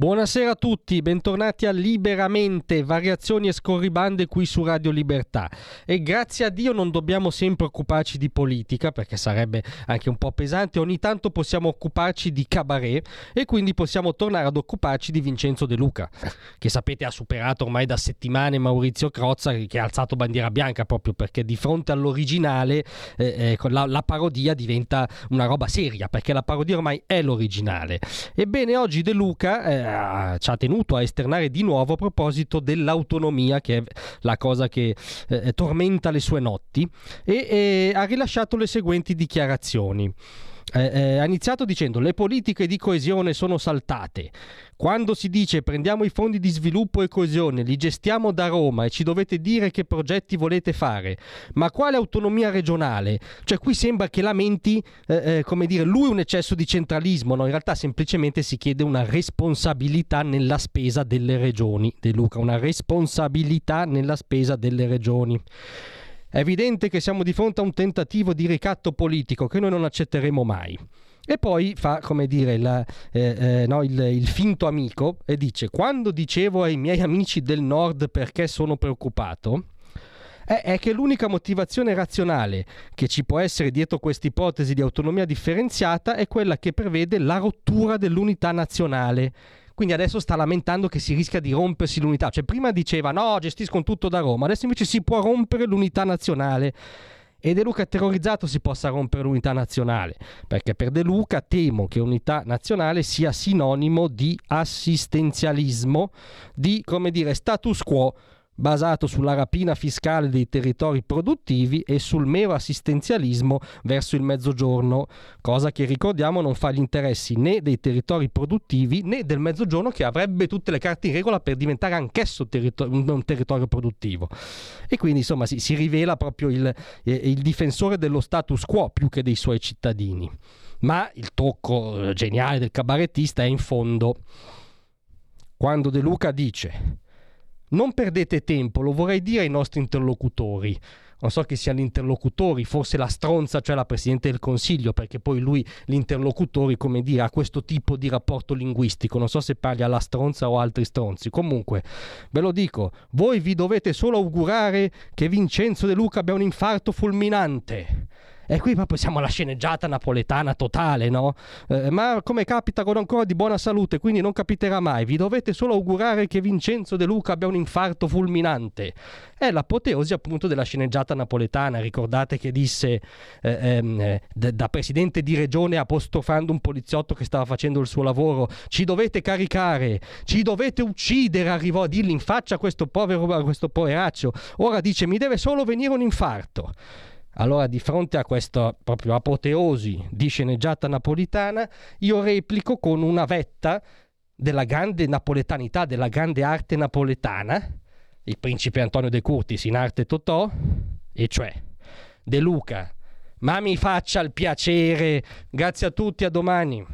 Buonasera a tutti, bentornati a Liberamente, variazioni e scorribande qui su Radio Libertà. E grazie a Dio non dobbiamo sempre occuparci di politica, perché sarebbe anche un po' pesante, ogni tanto possiamo occuparci di cabaret e quindi possiamo tornare ad occuparci di Vincenzo De Luca, che sapete ha superato ormai da settimane Maurizio Crozza, che ha alzato bandiera bianca proprio perché di fronte all'originale eh, eh, la, la parodia diventa una roba seria, perché la parodia ormai è l'originale. Ebbene, oggi De Luca... Eh, ci ha tenuto a esternare di nuovo a proposito dell'autonomia, che è la cosa che eh, tormenta le sue notti, e, e ha rilasciato le seguenti dichiarazioni. Eh, eh, ha iniziato dicendo le politiche di coesione sono saltate. Quando si dice prendiamo i fondi di sviluppo e coesione, li gestiamo da Roma e ci dovete dire che progetti volete fare, ma quale autonomia regionale? Cioè qui sembra che lamenti, eh, eh, come dire, lui un eccesso di centralismo, no? in realtà semplicemente si chiede una responsabilità nella spesa delle regioni, De Luca, una responsabilità nella spesa delle regioni. È evidente che siamo di fronte a un tentativo di ricatto politico che noi non accetteremo mai. E poi fa, come dire, la, eh, eh, no, il, il, finto amico e dice, quando dicevo ai miei amici del nord perché sono preoccupato, è, è che l'unica motivazione razionale che ci può essere dietro questa ipotesi di autonomia differenziata è quella che prevede la rottura dell'unità nazionale quindi adesso sta lamentando che si rischia di rompersi l'unità. Cioè prima diceva no, gestiscono tutto da Roma, adesso invece si può rompere l'unità nazionale. E De Luca è terrorizzato si possa rompere l'unità nazionale, perché per De Luca temo che unità nazionale sia sinonimo di assistenzialismo, di, come dire, status quo basato sulla rapina fiscale dei territori produttivi e sul mero assistenzialismo verso il mezzogiorno, cosa che ricordiamo non fa gli interessi né dei territori produttivi né del mezzogiorno che avrebbe tutte le carte in regola per diventare anch'esso territor- un territorio produttivo. E quindi insomma si, si rivela proprio il, eh, il difensore dello status quo più che dei suoi cittadini. Ma il tocco geniale del cabarettista è in fondo quando De Luca dice non perdete tempo, lo vorrei dire ai nostri interlocutori. Non so che siano interlocutori, forse la stronza, cioè la Presidente del Consiglio, perché poi lui, l'interlocutori, come dire, ha questo tipo di rapporto linguistico. Non so se parli alla stronza o altri stronzi. Comunque, ve lo dico, voi vi dovete solo augurare che Vincenzo De Luca abbia un infarto fulminante. E qui proprio siamo alla sceneggiata napoletana totale, no? Eh, ma come capita con ancora di buona salute, quindi non capiterà mai. Vi dovete solo augurare che Vincenzo De Luca abbia un infarto fulminante. È l'apoteosi appunto della sceneggiata napoletana. Ricordate che disse eh, ehm, eh, da presidente di regione apostrofando un poliziotto che stava facendo il suo lavoro: ci dovete caricare, ci dovete uccidere. Arrivò a dirgli in faccia questo povero, a questo poveraccio. Ora dice: mi deve solo venire un infarto. Allora, di fronte a questa proprio apoteosi di sceneggiata napolitana, io replico con una vetta della grande napoletanità, della grande arte napoletana, il principe Antonio De Curtis in arte Totò, e cioè De Luca, ma mi faccia il piacere. Grazie a tutti, a domani.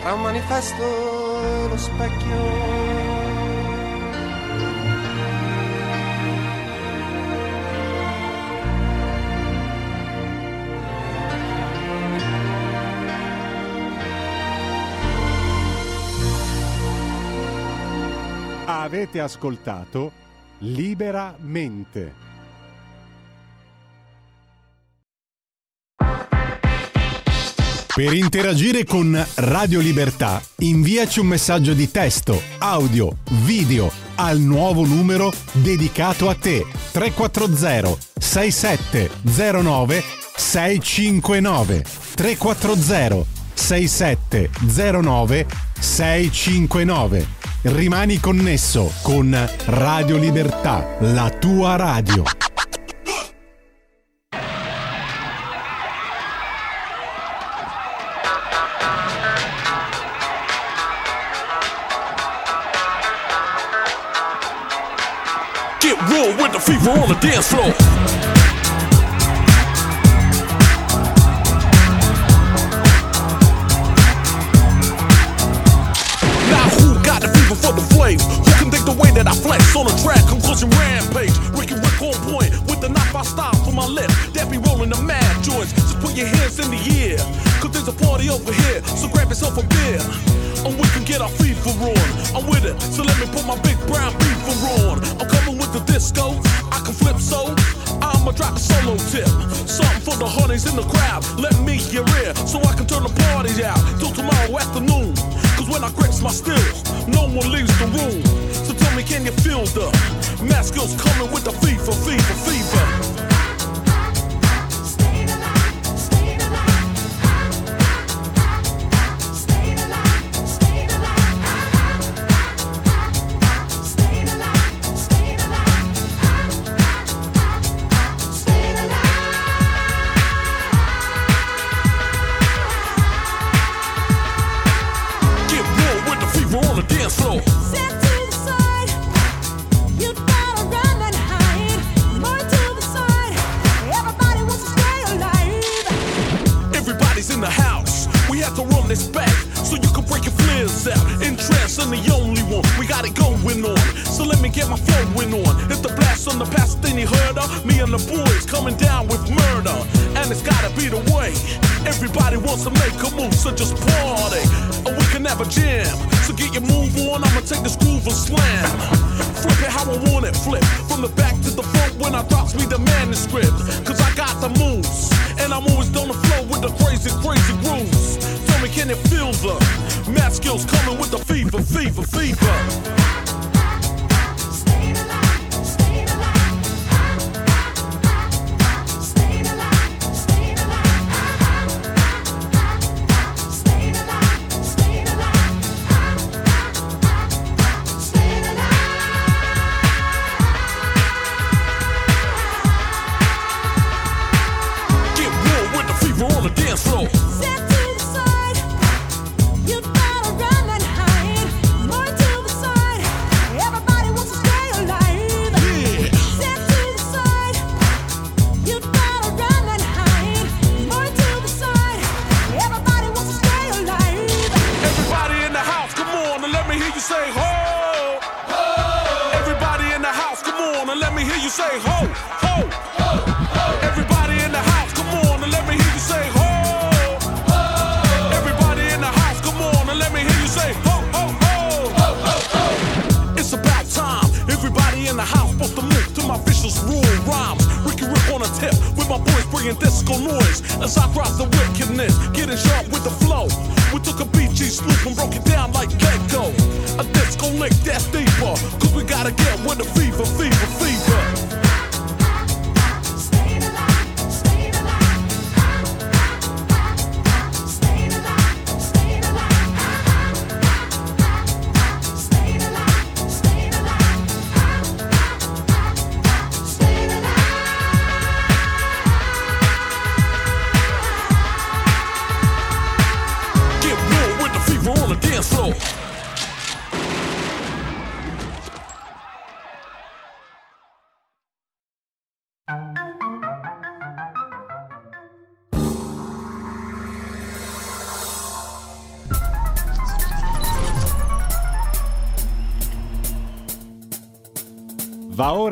Tra un manifesto e lo specchio Avete ascoltato Liberamente. Per interagire con Radio Libertà, inviaci un messaggio di testo, audio, video al nuovo numero dedicato a te 340 6709 659 340 6709 659 Rimani connesso con Radio Libertà, la tua radio. Get roll with the fever on the dance floor. Flame? Who can think the way that I flex on the track? Conclusion rampage. Ricky Rick on point with the knife I style for my lip. That be rolling the mad joints. Just put your hands in the air. Cause there's a party over here. So grab yourself a beer. And we can get our fever on. I'm with it. So let me put my big brown beaver on. I'm coming with the disco. I can flip so. I'ma drop a solo tip. Something for the honeys in the crowd. Let me your ear so I can turn the party out till tomorrow afternoon. Cause when I grips my stills, no one leaves the room. So tell me, can you feel the mask skills coming with the fever, fever, fever?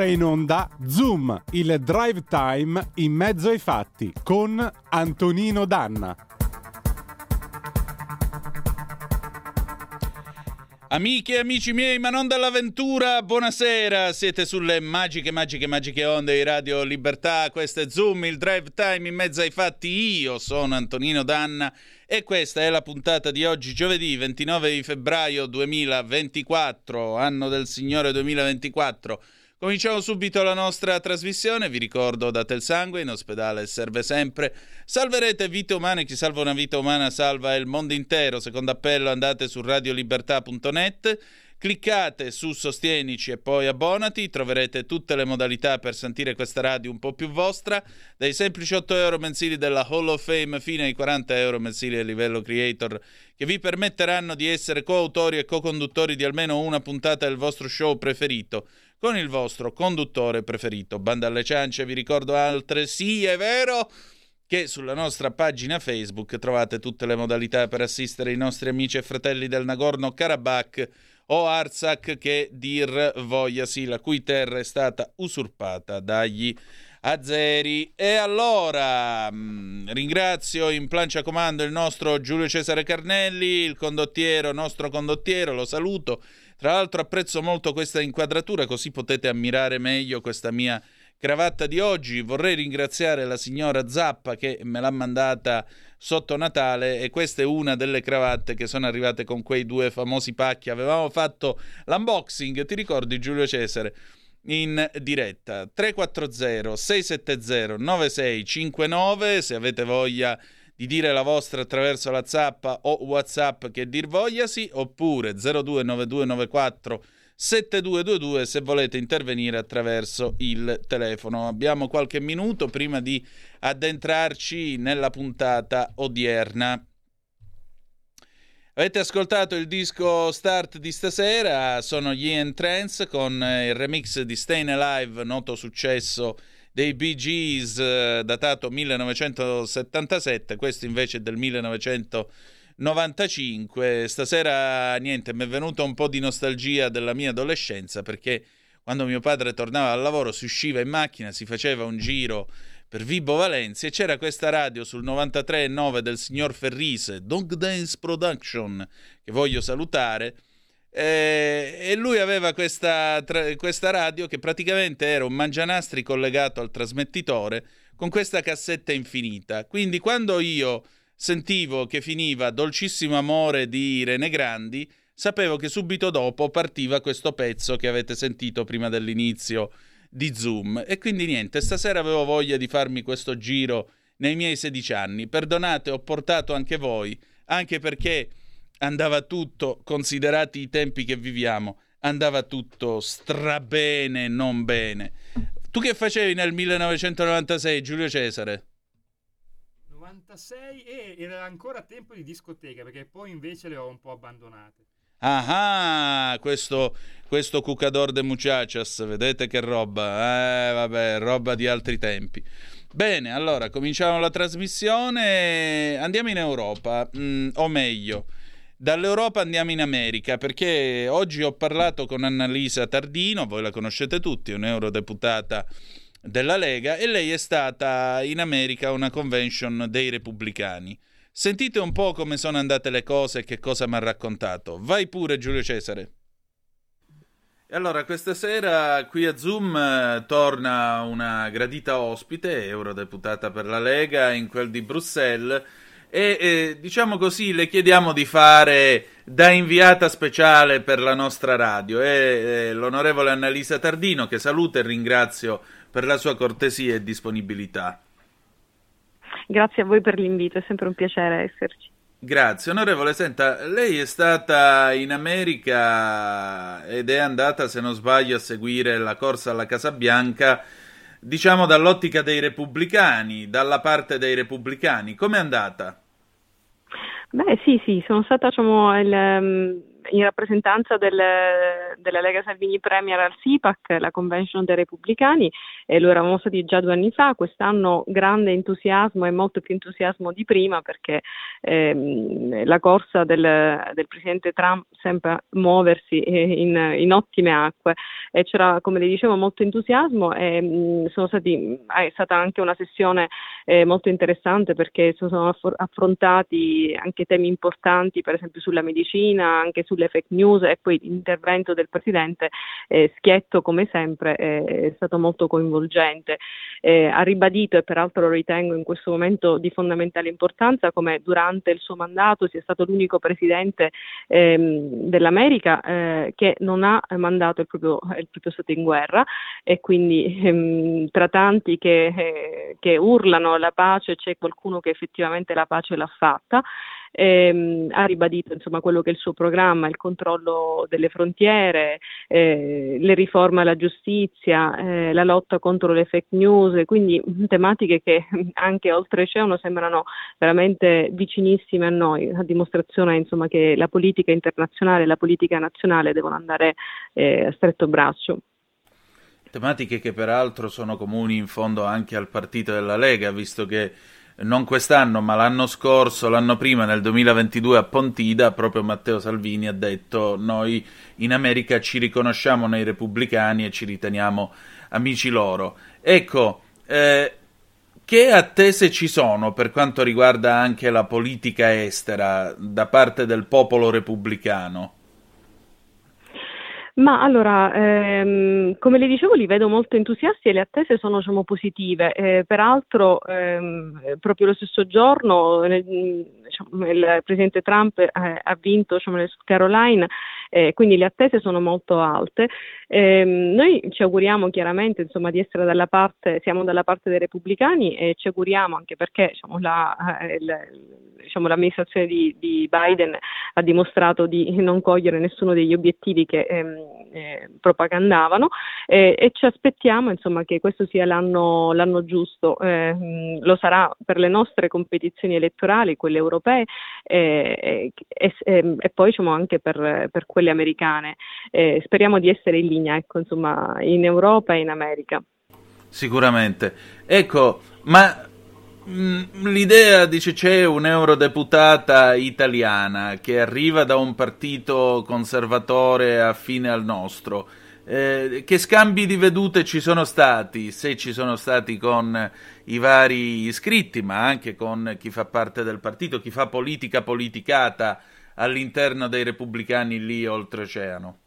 Ora in onda Zoom, il drive time in mezzo ai fatti con Antonino Danna. Amiche e amici miei, ma non dall'avventura, buonasera. Siete sulle magiche, magiche, magiche onde di Radio Libertà. Questo è Zoom, il drive time in mezzo ai fatti. Io sono Antonino Danna e questa è la puntata di oggi, giovedì 29 di febbraio 2024, anno del Signore 2024. Cominciamo subito la nostra trasmissione, vi ricordo date il sangue, in ospedale serve sempre, salverete vite umane, chi salva una vita umana salva il mondo intero, secondo appello andate su radiolibertà.net, cliccate su Sostienici e poi abbonati, troverete tutte le modalità per sentire questa radio un po' più vostra, dai semplici 8 euro mensili della Hall of Fame fino ai 40 euro mensili a livello creator che vi permetteranno di essere coautori e co-conduttori di almeno una puntata del vostro show preferito con il vostro conduttore preferito. Banda alle ciance, vi ricordo altresì, è vero che sulla nostra pagina Facebook trovate tutte le modalità per assistere i nostri amici e fratelli del Nagorno-Karabakh o Artsakh che dir vogliasi, la cui terra è stata usurpata dagli Azeri. E allora mh, ringrazio in plancia comando il nostro Giulio Cesare Carnelli, il condottiero, nostro condottiero, lo saluto. Tra l'altro apprezzo molto questa inquadratura, così potete ammirare meglio questa mia cravatta di oggi. Vorrei ringraziare la signora Zappa che me l'ha mandata sotto Natale e questa è una delle cravatte che sono arrivate con quei due famosi pacchi. Avevamo fatto l'unboxing, ti ricordi Giulio Cesare? in diretta 340 670 9659 se avete voglia di dire la vostra attraverso la zappa o whatsapp che dir vogliasi oppure 029294 7222 se volete intervenire attraverso il telefono. Abbiamo qualche minuto prima di addentrarci nella puntata odierna. Avete ascoltato il disco start di stasera, sono gli Ian Trance con il remix di Stayin' Alive, noto successo dei Bee Gees, eh, datato 1977, questo invece è del 1995. Stasera niente, mi è venuta un po' di nostalgia della mia adolescenza perché quando mio padre tornava dal lavoro si usciva in macchina, si faceva un giro per Vibo Valencia e c'era questa radio sul 93.9 del signor Ferrise, Dog Dance Production, che voglio salutare. Eh, e lui aveva questa, tra- questa radio che praticamente era un mangianastri collegato al trasmettitore con questa cassetta infinita. Quindi quando io sentivo che finiva Dolcissimo amore di Irene Grandi, sapevo che subito dopo partiva questo pezzo che avete sentito prima dell'inizio di Zoom. E quindi niente, stasera avevo voglia di farmi questo giro nei miei 16 anni. Perdonate, ho portato anche voi, anche perché andava tutto, considerati i tempi che viviamo, andava tutto strabene, non bene. Tu che facevi nel 1996, Giulio Cesare? 96 e era ancora tempo di discoteca perché poi invece le ho un po' abbandonate. Ah, questo, questo Cucador de Muchachas, vedete che roba? Eh, vabbè, roba di altri tempi. Bene, allora cominciamo la trasmissione. Andiamo in Europa, mm, o meglio, dall'Europa andiamo in America, perché oggi ho parlato con Annalisa Tardino, voi la conoscete tutti, un'eurodeputata della Lega, e lei è stata in America a una convention dei repubblicani. Sentite un po' come sono andate le cose e che cosa mi ha raccontato. Vai pure Giulio Cesare. E allora, questa sera qui a Zoom eh, torna una gradita ospite, eurodeputata per la Lega, in quel di Bruxelles, e eh, diciamo così le chiediamo di fare da inviata speciale per la nostra radio. È eh, l'onorevole Annalisa Tardino, che saluto e ringrazio per la sua cortesia e disponibilità. Grazie a voi per l'invito, è sempre un piacere esserci. Grazie, onorevole. Senta, lei è stata in America ed è andata, se non sbaglio, a seguire la corsa alla Casa Bianca, diciamo dall'ottica dei repubblicani, dalla parte dei repubblicani. Com'è andata? Beh, sì, sì, sono stata diciamo, il, um, in rappresentanza del, della Lega Salvini Premier al SIPAC, la convention dei repubblicani, e lo eravamo stati già due anni fa. Quest'anno grande entusiasmo e molto più entusiasmo di prima perché ehm, la corsa del, del, presidente Trump sembra muoversi in, in ottime acque e c'era, come le dicevo, molto entusiasmo e mh, stati, è stata anche una sessione eh, molto interessante perché sono affrontati anche temi importanti, per esempio sulla medicina, anche sulle fake news e poi l'intervento del Presidente eh, schietto come sempre eh, è stato molto coinvolgente. Eh, ha ribadito e peraltro lo ritengo in questo momento di fondamentale importanza come durante il suo mandato sia stato l'unico Presidente ehm, dell'America eh, che non ha mandato il proprio, il proprio Stato in guerra e quindi ehm, tra tanti che, eh, che urlano la pace c'è qualcuno che effettivamente la pace l'ha fatta ehm, ha ribadito insomma, quello che è il suo programma, il controllo delle frontiere, eh, le riforme alla giustizia, eh, la lotta contro le fake news, quindi tematiche che anche oltreoceano sembrano veramente vicinissime a noi, a dimostrazione insomma, che la politica internazionale e la politica nazionale devono andare eh, a stretto braccio. Tematiche che peraltro sono comuni in fondo anche al partito della Lega, visto che non quest'anno, ma l'anno scorso, l'anno prima, nel 2022 a Pontida, proprio Matteo Salvini ha detto noi in America ci riconosciamo nei repubblicani e ci riteniamo amici loro. Ecco, eh, che attese ci sono per quanto riguarda anche la politica estera da parte del popolo repubblicano? Ma allora, ehm, come le dicevo, li vedo molto entusiasti e le attese sono diciamo, positive. Eh, peraltro, ehm, proprio lo stesso giorno nel- diciamo, il presidente Trump eh, ha vinto diciamo, nel South Carolina, eh, quindi le attese sono molto alte. Ehm, noi ci auguriamo chiaramente insomma, di essere dalla parte, siamo dalla parte dei repubblicani e ci auguriamo anche perché diciamo, la, eh, il- diciamo, l'amministrazione di, di Biden ha dimostrato di non cogliere nessuno degli obiettivi che ehm, eh, propagandavano eh, e ci aspettiamo insomma, che questo sia l'anno, l'anno giusto, Eh, mh, lo sarà per le nostre competizioni elettorali, quelle europee eh, e, e- e poi diciamo, anche per, per quelle americane. Eh, speriamo di essere in linea ecco, insomma, in Europa e in America. Sicuramente. Ecco, ma mh, l'idea dice c'è un'eurodeputata italiana che arriva da un partito conservatore affine al nostro. Eh, che scambi di vedute ci sono stati, se ci sono stati con i vari iscritti, ma anche con chi fa parte del partito, chi fa politica politicata all'interno dei repubblicani lì oltreoceano?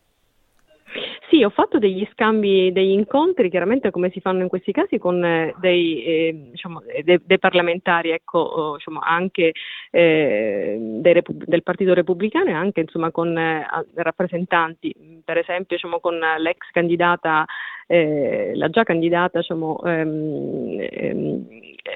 Sì, ho fatto degli scambi, degli incontri, chiaramente come si fanno in questi casi, con eh, dei, eh, diciamo, eh, dei- dei parlamentari, ecco, diciamo, anche eh, dei del Partito Repubblicano e anche insomma, con eh, rappresentanti, per esempio diciamo, con l'ex candidata, eh, la già candidata diciamo, ehm, ehm,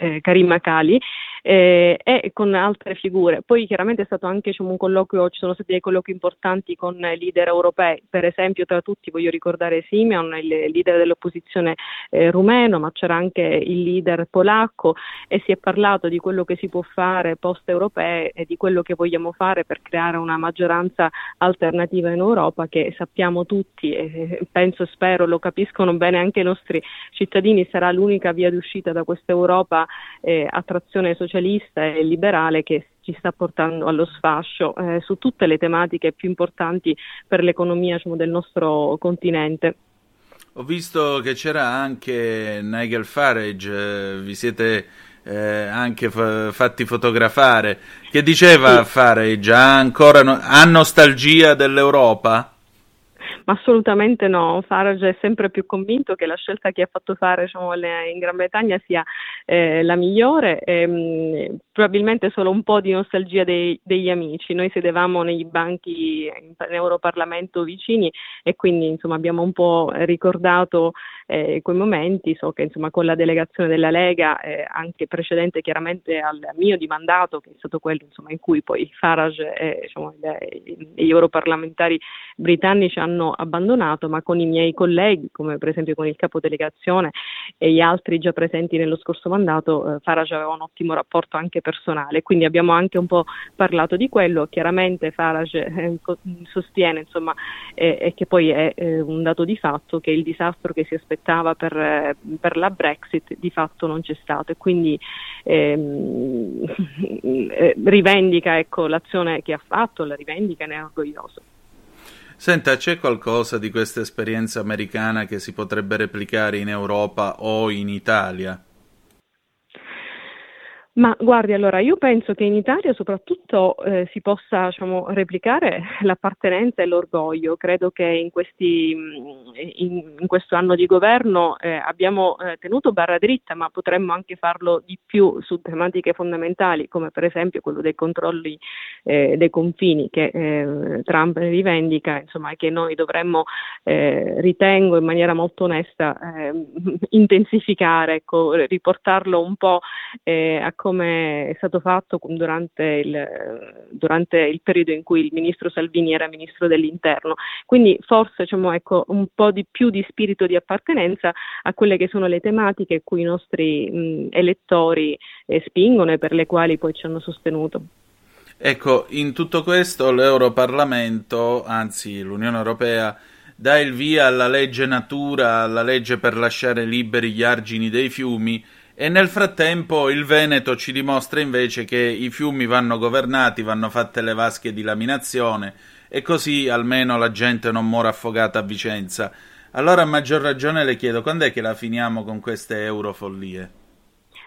eh, Karima Kali eh, e con altre figure. Poi chiaramente è stato anche diciamo, un colloquio, ci sono stati dei colloqui importanti con leader europei, per esempio tra tutti voglio ricordare Simeon, il leader dell'opposizione eh, rumeno, ma c'era anche il leader polacco e si è parlato di quello che si può fare post europee e di quello che vogliamo fare per creare una maggioranza alternativa in Europa che sappiamo tutti e penso e spero lo capiscono bene anche i nostri cittadini sarà l'unica via d'uscita da questa Europa eh, a trazione socialista e liberale che ci sta portando allo sfascio eh, su tutte le tematiche più importanti per l'economia diciamo, del nostro continente. Ho visto che c'era anche Nigel Farage, eh, vi siete eh, anche fa- fatti fotografare. Che diceva Farage? Ha ancora no- ha nostalgia dell'Europa? Ma assolutamente no, Farage è sempre più convinto che la scelta che ha fatto fare diciamo, in Gran Bretagna sia eh, la migliore, ehm, probabilmente solo un po' di nostalgia dei- degli amici. Noi sedevamo nei banchi in, in Europarlamento vicini e quindi insomma, abbiamo un po' ricordato eh, quei momenti. So che insomma, con la delegazione della Lega, eh, anche precedente chiaramente al mio di mandato, che è stato quello insomma, in cui poi Farage e diciamo, le- gli europarlamentari britannici hanno abbandonato, ma con i miei colleghi, come per esempio con il capo delegazione e gli altri già presenti nello scorso mandato, eh, Farage aveva un ottimo rapporto anche personale, quindi abbiamo anche un po' parlato di quello. Chiaramente Farage eh, sostiene insomma, eh, e che poi è eh, un dato di fatto che il disastro che si aspettava per, eh, per la Brexit di fatto non c'è stato e quindi ehm, eh, rivendica ecco, l'azione che ha fatto, la rivendica e ne è orgoglioso. Senta, c'è qualcosa di questa esperienza americana che si potrebbe replicare in Europa o in Italia? Ma guardi, allora io penso che in Italia soprattutto eh, si possa diciamo, replicare l'appartenenza e l'orgoglio. Credo che in, questi, mh, in, in questo anno di governo eh, abbiamo eh, tenuto barra dritta, ma potremmo anche farlo di più su tematiche fondamentali, come per esempio quello dei controlli eh, dei confini che eh, Trump rivendica, insomma, che noi dovremmo, eh, ritengo in maniera molto onesta, eh, intensificare, ecco, riportarlo un po' a come è stato fatto durante il, durante il periodo in cui il ministro Salvini era ministro dell'interno. Quindi forse diciamo, ecco, un po' di più di spirito di appartenenza a quelle che sono le tematiche a cui i nostri mh, elettori eh, spingono e per le quali poi ci hanno sostenuto. Ecco, in tutto questo l'Europarlamento, anzi l'Unione Europea, dà il via alla legge natura, alla legge per lasciare liberi gli argini dei fiumi e nel frattempo il Veneto ci dimostra invece che i fiumi vanno governati, vanno fatte le vasche di laminazione e così almeno la gente non muore affogata a Vicenza. Allora a maggior ragione le chiedo quando è che la finiamo con queste eurofollie?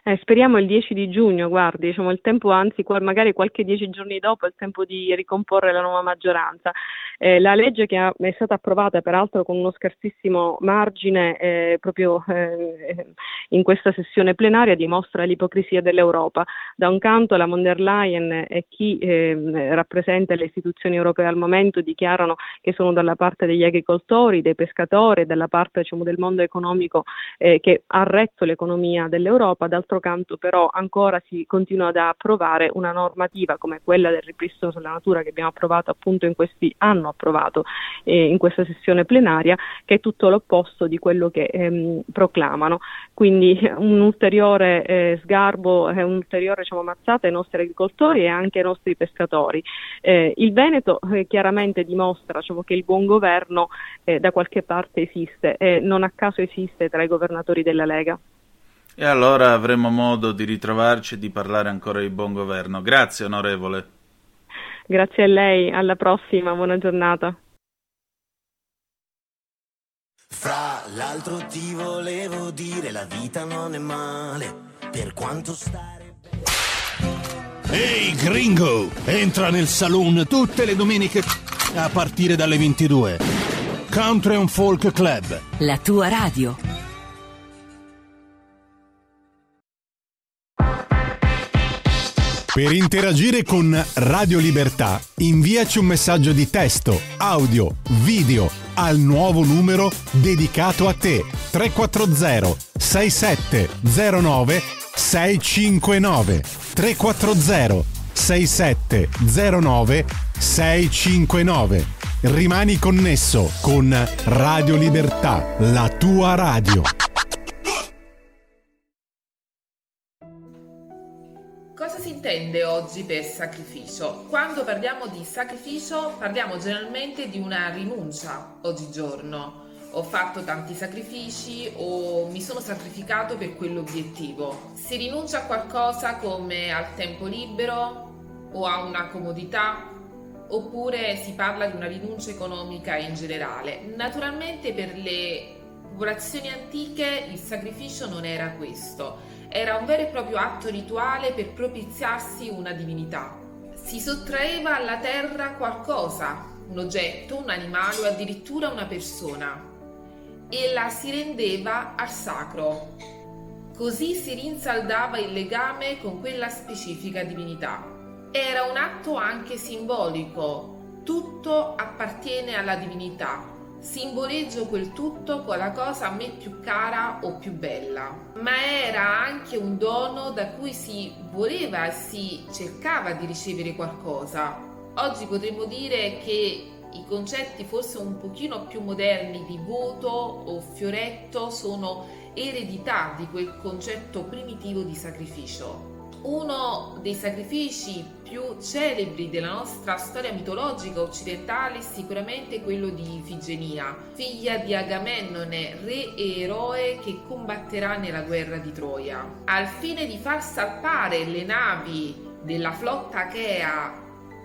Eh, speriamo il 10 di giugno, guardi, diciamo il tempo, anzi magari qualche dieci giorni dopo il tempo di ricomporre la nuova maggioranza. Eh, la legge che ha- è stata approvata peraltro con uno scarsissimo margine eh, proprio eh, in questa sessione plenaria dimostra l'ipocrisia dell'Europa. Da un canto la von der Leyen e chi ehm, rappresenta le istituzioni europee al momento dichiarano che sono dalla parte degli agricoltori, dei pescatori, dalla parte diciamo, del mondo economico eh, che ha retto l'economia dell'Europa, d'altro canto però ancora si continua ad approvare una normativa come quella del ripristino sulla natura che abbiamo approvato appunto in questi hanno approvato eh, in questa sessione plenaria che è tutto l'opposto di quello che ehm, proclamano. Quindi un ulteriore eh, sgarbo e un'ulteriore diciamo, mazzata ai nostri agricoltori e anche ai nostri pescatori. Eh, il Veneto eh, chiaramente dimostra diciamo, che il buon governo eh, da qualche parte esiste e non a caso esiste tra i governatori della Lega. E allora avremo modo di ritrovarci e di parlare ancora di buon governo. Grazie onorevole. Grazie a lei, alla prossima, buona giornata. Fra l'altro ti volevo dire, la vita non è male, per quanto stare Ehi gringo, entra nel saloon tutte le domeniche a partire dalle 22. Country and Folk Club. La tua radio. Per interagire con Radio Libertà, inviaci un messaggio di testo, audio, video al nuovo numero dedicato a te 340 6709 659 340 6709 659 Rimani connesso con Radio Libertà, la tua radio. Intende oggi per sacrificio? Quando parliamo di sacrificio parliamo generalmente di una rinuncia oggigiorno. Ho fatto tanti sacrifici o mi sono sacrificato per quell'obiettivo. Si rinuncia a qualcosa come al tempo libero o a una comodità oppure si parla di una rinuncia economica in generale. Naturalmente per le popolazioni antiche il sacrificio non era questo, era un vero e proprio atto rituale per propiziarsi una divinità. Si sottraeva alla terra qualcosa, un oggetto, un animale o addirittura una persona e la si rendeva al sacro. Così si rinsaldava il legame con quella specifica divinità. Era un atto anche simbolico, tutto appartiene alla divinità, simboleggio quel tutto con la cosa a me più cara o più bella, ma era anche un dono da cui si voleva e si cercava di ricevere qualcosa. Oggi potremmo dire che i concetti forse un pochino più moderni di voto o fioretto sono eredità di quel concetto primitivo di sacrificio. Uno dei sacrifici più celebri della nostra storia mitologica occidentale è sicuramente quello di Ifigenia, figlia di Agamennone, re e eroe che combatterà nella guerra di Troia. Al fine di far salpare le navi della flotta achea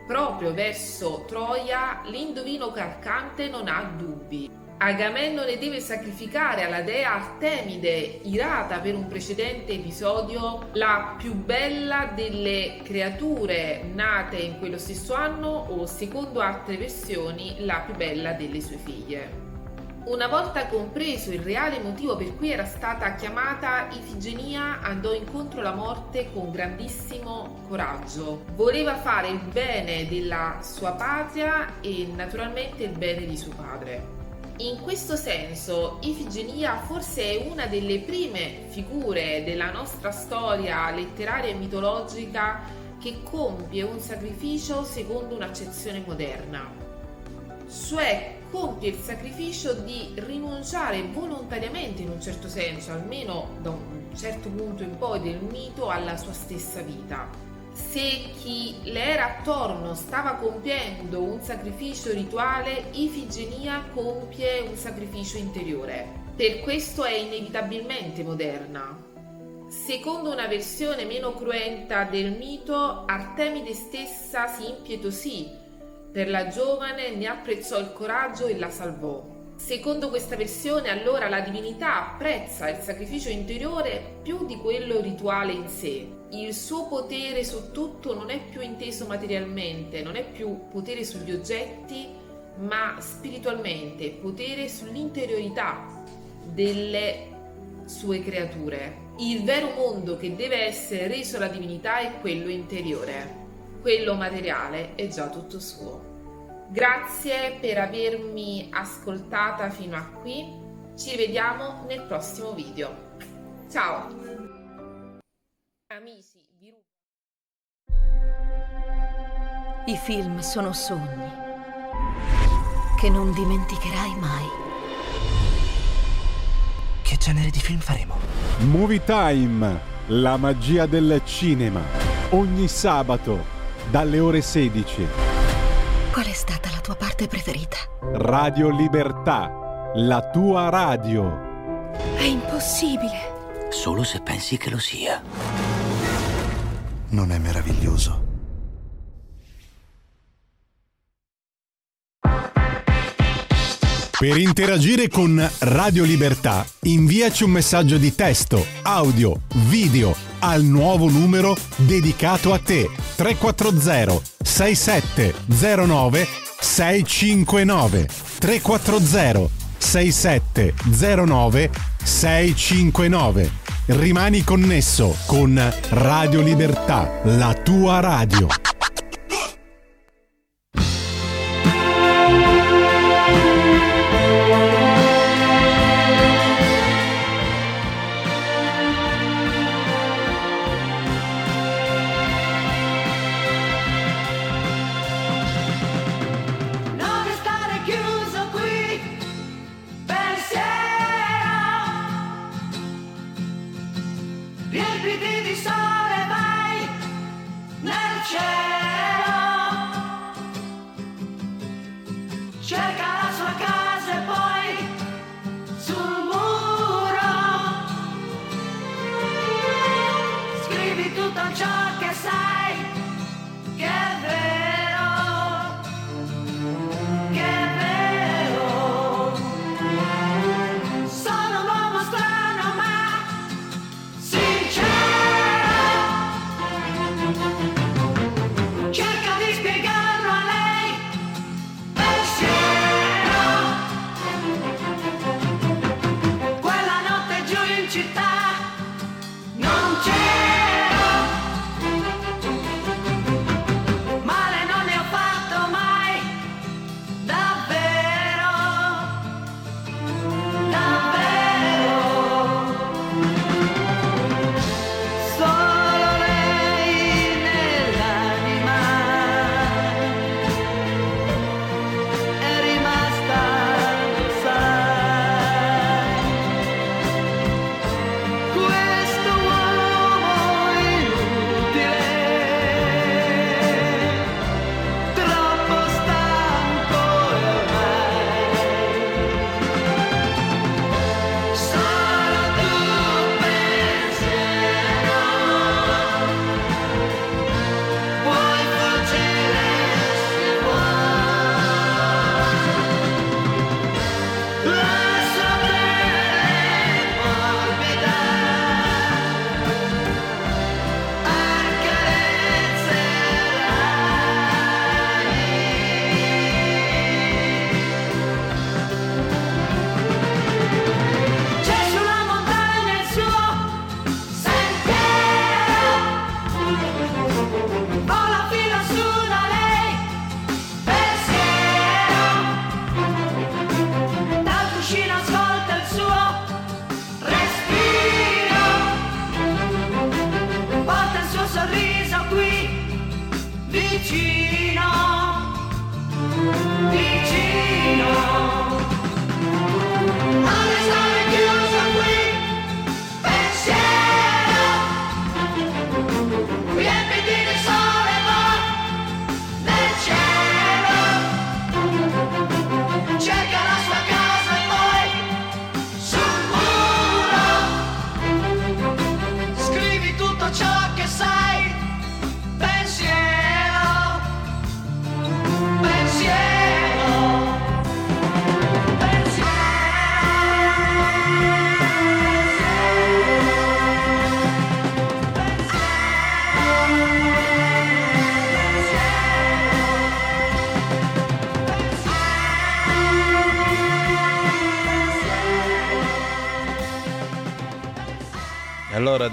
proprio verso Troia, l'indovino calcante non ha dubbi. Agamennone deve sacrificare alla dea Artemide, irata per un precedente episodio, la più bella delle creature nate in quello stesso anno o, secondo altre versioni, la più bella delle sue figlie. Una volta compreso il reale motivo per cui era stata chiamata Ifigenia, andò incontro alla morte con grandissimo coraggio. Voleva fare il bene della sua patria e naturalmente il bene di suo padre. In questo senso, Ifigenia forse è una delle prime figure della nostra storia letteraria e mitologica che compie un sacrificio secondo un'accezione moderna, cioè compie il sacrificio di rinunciare volontariamente in un certo senso, almeno da un certo punto in poi del mito, alla sua stessa vita. Se chi le era attorno stava compiendo un sacrificio rituale, Ifigenia compie un sacrificio interiore. Per questo è inevitabilmente moderna. Secondo una versione meno cruenta del mito, Artemide stessa si impietosì per la giovane, ne apprezzò il coraggio e la salvò. Secondo questa versione, allora la divinità apprezza il sacrificio interiore più di quello rituale in sé. Il suo potere su tutto non è più inteso materialmente, non è più potere sugli oggetti, ma spiritualmente, potere sull'interiorità delle sue creature. Il vero mondo che deve essere reso alla divinità è quello interiore. Quello materiale è già tutto suo. Grazie per avermi ascoltata fino a qui. Ci vediamo nel prossimo video. Ciao! Amici, vi I film sono sogni che non dimenticherai mai. Che genere di film faremo? Movie Time, la magia del cinema. Ogni sabato, dalle ore 16. Qual è stata la tua parte preferita? Radio Libertà, la tua radio. È impossibile. Solo se pensi che lo sia. Non è meraviglioso? Per interagire con Radio Libertà, inviaci un messaggio di testo, audio, video al nuovo numero dedicato a te 340 6709 659 340 6709 659 Rimani connesso con Radio Libertà, la tua radio.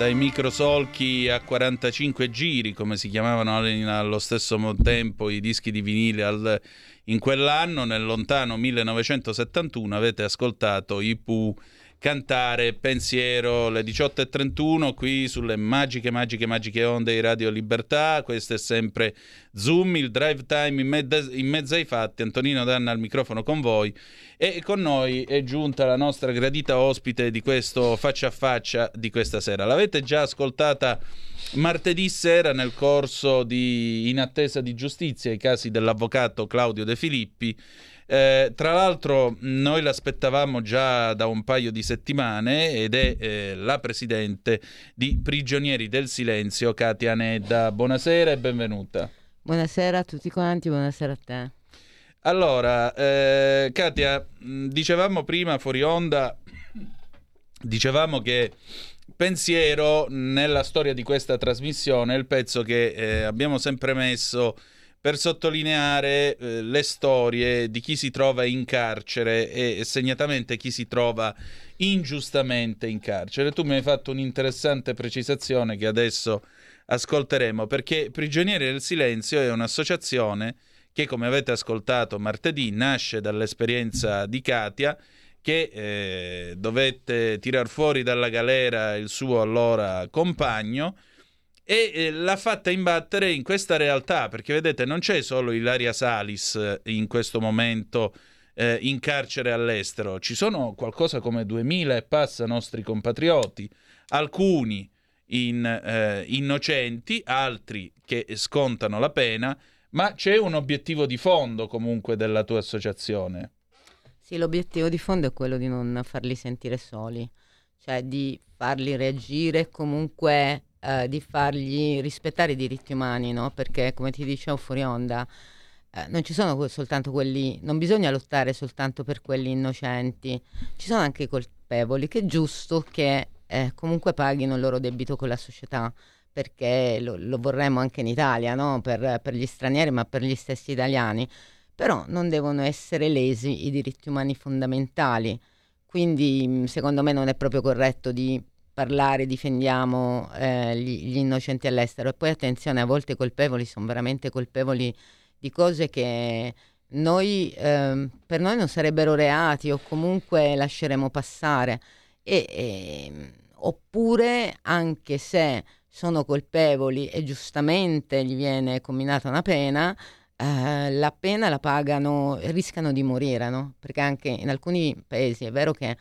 Dai microsolchi a 45 giri, come si chiamavano all- allo stesso tempo i dischi di vinile al- in quell'anno, nel lontano 1971, avete ascoltato i Pooh cantare Pensiero alle 18.31 qui sulle magiche, magiche, magiche onde di Radio Libertà. Questo è sempre Zoom, il drive time in, mezza- in mezzo ai fatti. Antonino Danna al microfono con voi. E con noi è giunta la nostra gradita ospite di questo faccia a faccia di questa sera. L'avete già ascoltata martedì sera nel corso di In attesa di giustizia, i casi dell'avvocato Claudio De Filippi. Eh, tra l'altro noi l'aspettavamo già da un paio di settimane ed è eh, la presidente di Prigionieri del Silenzio, Katia Nedda. Buonasera e benvenuta. Buonasera a tutti quanti, buonasera a te. Allora, eh, Katia, dicevamo prima fuori onda, dicevamo che pensiero nella storia di questa trasmissione il pezzo che eh, abbiamo sempre messo per sottolineare eh, le storie di chi si trova in carcere e segnatamente chi si trova ingiustamente in carcere. Tu mi hai fatto un'interessante precisazione che adesso ascolteremo perché Prigionieri del Silenzio è un'associazione che come avete ascoltato martedì nasce dall'esperienza di Katia che eh, dovette tirar fuori dalla galera il suo allora compagno e eh, l'ha fatta imbattere in questa realtà perché vedete non c'è solo Ilaria Salis eh, in questo momento eh, in carcere all'estero. Ci sono qualcosa come 2000 e passa nostri compatrioti alcuni in, eh, innocenti altri che scontano la pena ma c'è un obiettivo di fondo comunque della tua associazione Sì, l'obiettivo di fondo è quello di non farli sentire soli, cioè di farli reagire, comunque eh, di fargli rispettare i diritti umani, no? Perché come ti dicevo fuori onda, eh, non ci sono soltanto quelli, non bisogna lottare soltanto per quelli innocenti, ci sono anche i colpevoli, che è giusto che eh, comunque paghino il loro debito con la società, perché lo, lo vorremmo anche in Italia, no? per, per gli stranieri, ma per gli stessi italiani. Però non devono essere lesi i diritti umani fondamentali. Quindi mh, secondo me non è proprio corretto di parlare, difendiamo eh, gli, gli innocenti all'estero. E poi attenzione, a volte i colpevoli sono veramente colpevoli di cose che noi, ehm, per noi non sarebbero reati o comunque lasceremo passare. E, ehm, oppure, anche se sono colpevoli e giustamente gli viene comminata una pena, eh, la pena la pagano, rischiano di morire, no? Perché anche in alcuni paesi, è vero che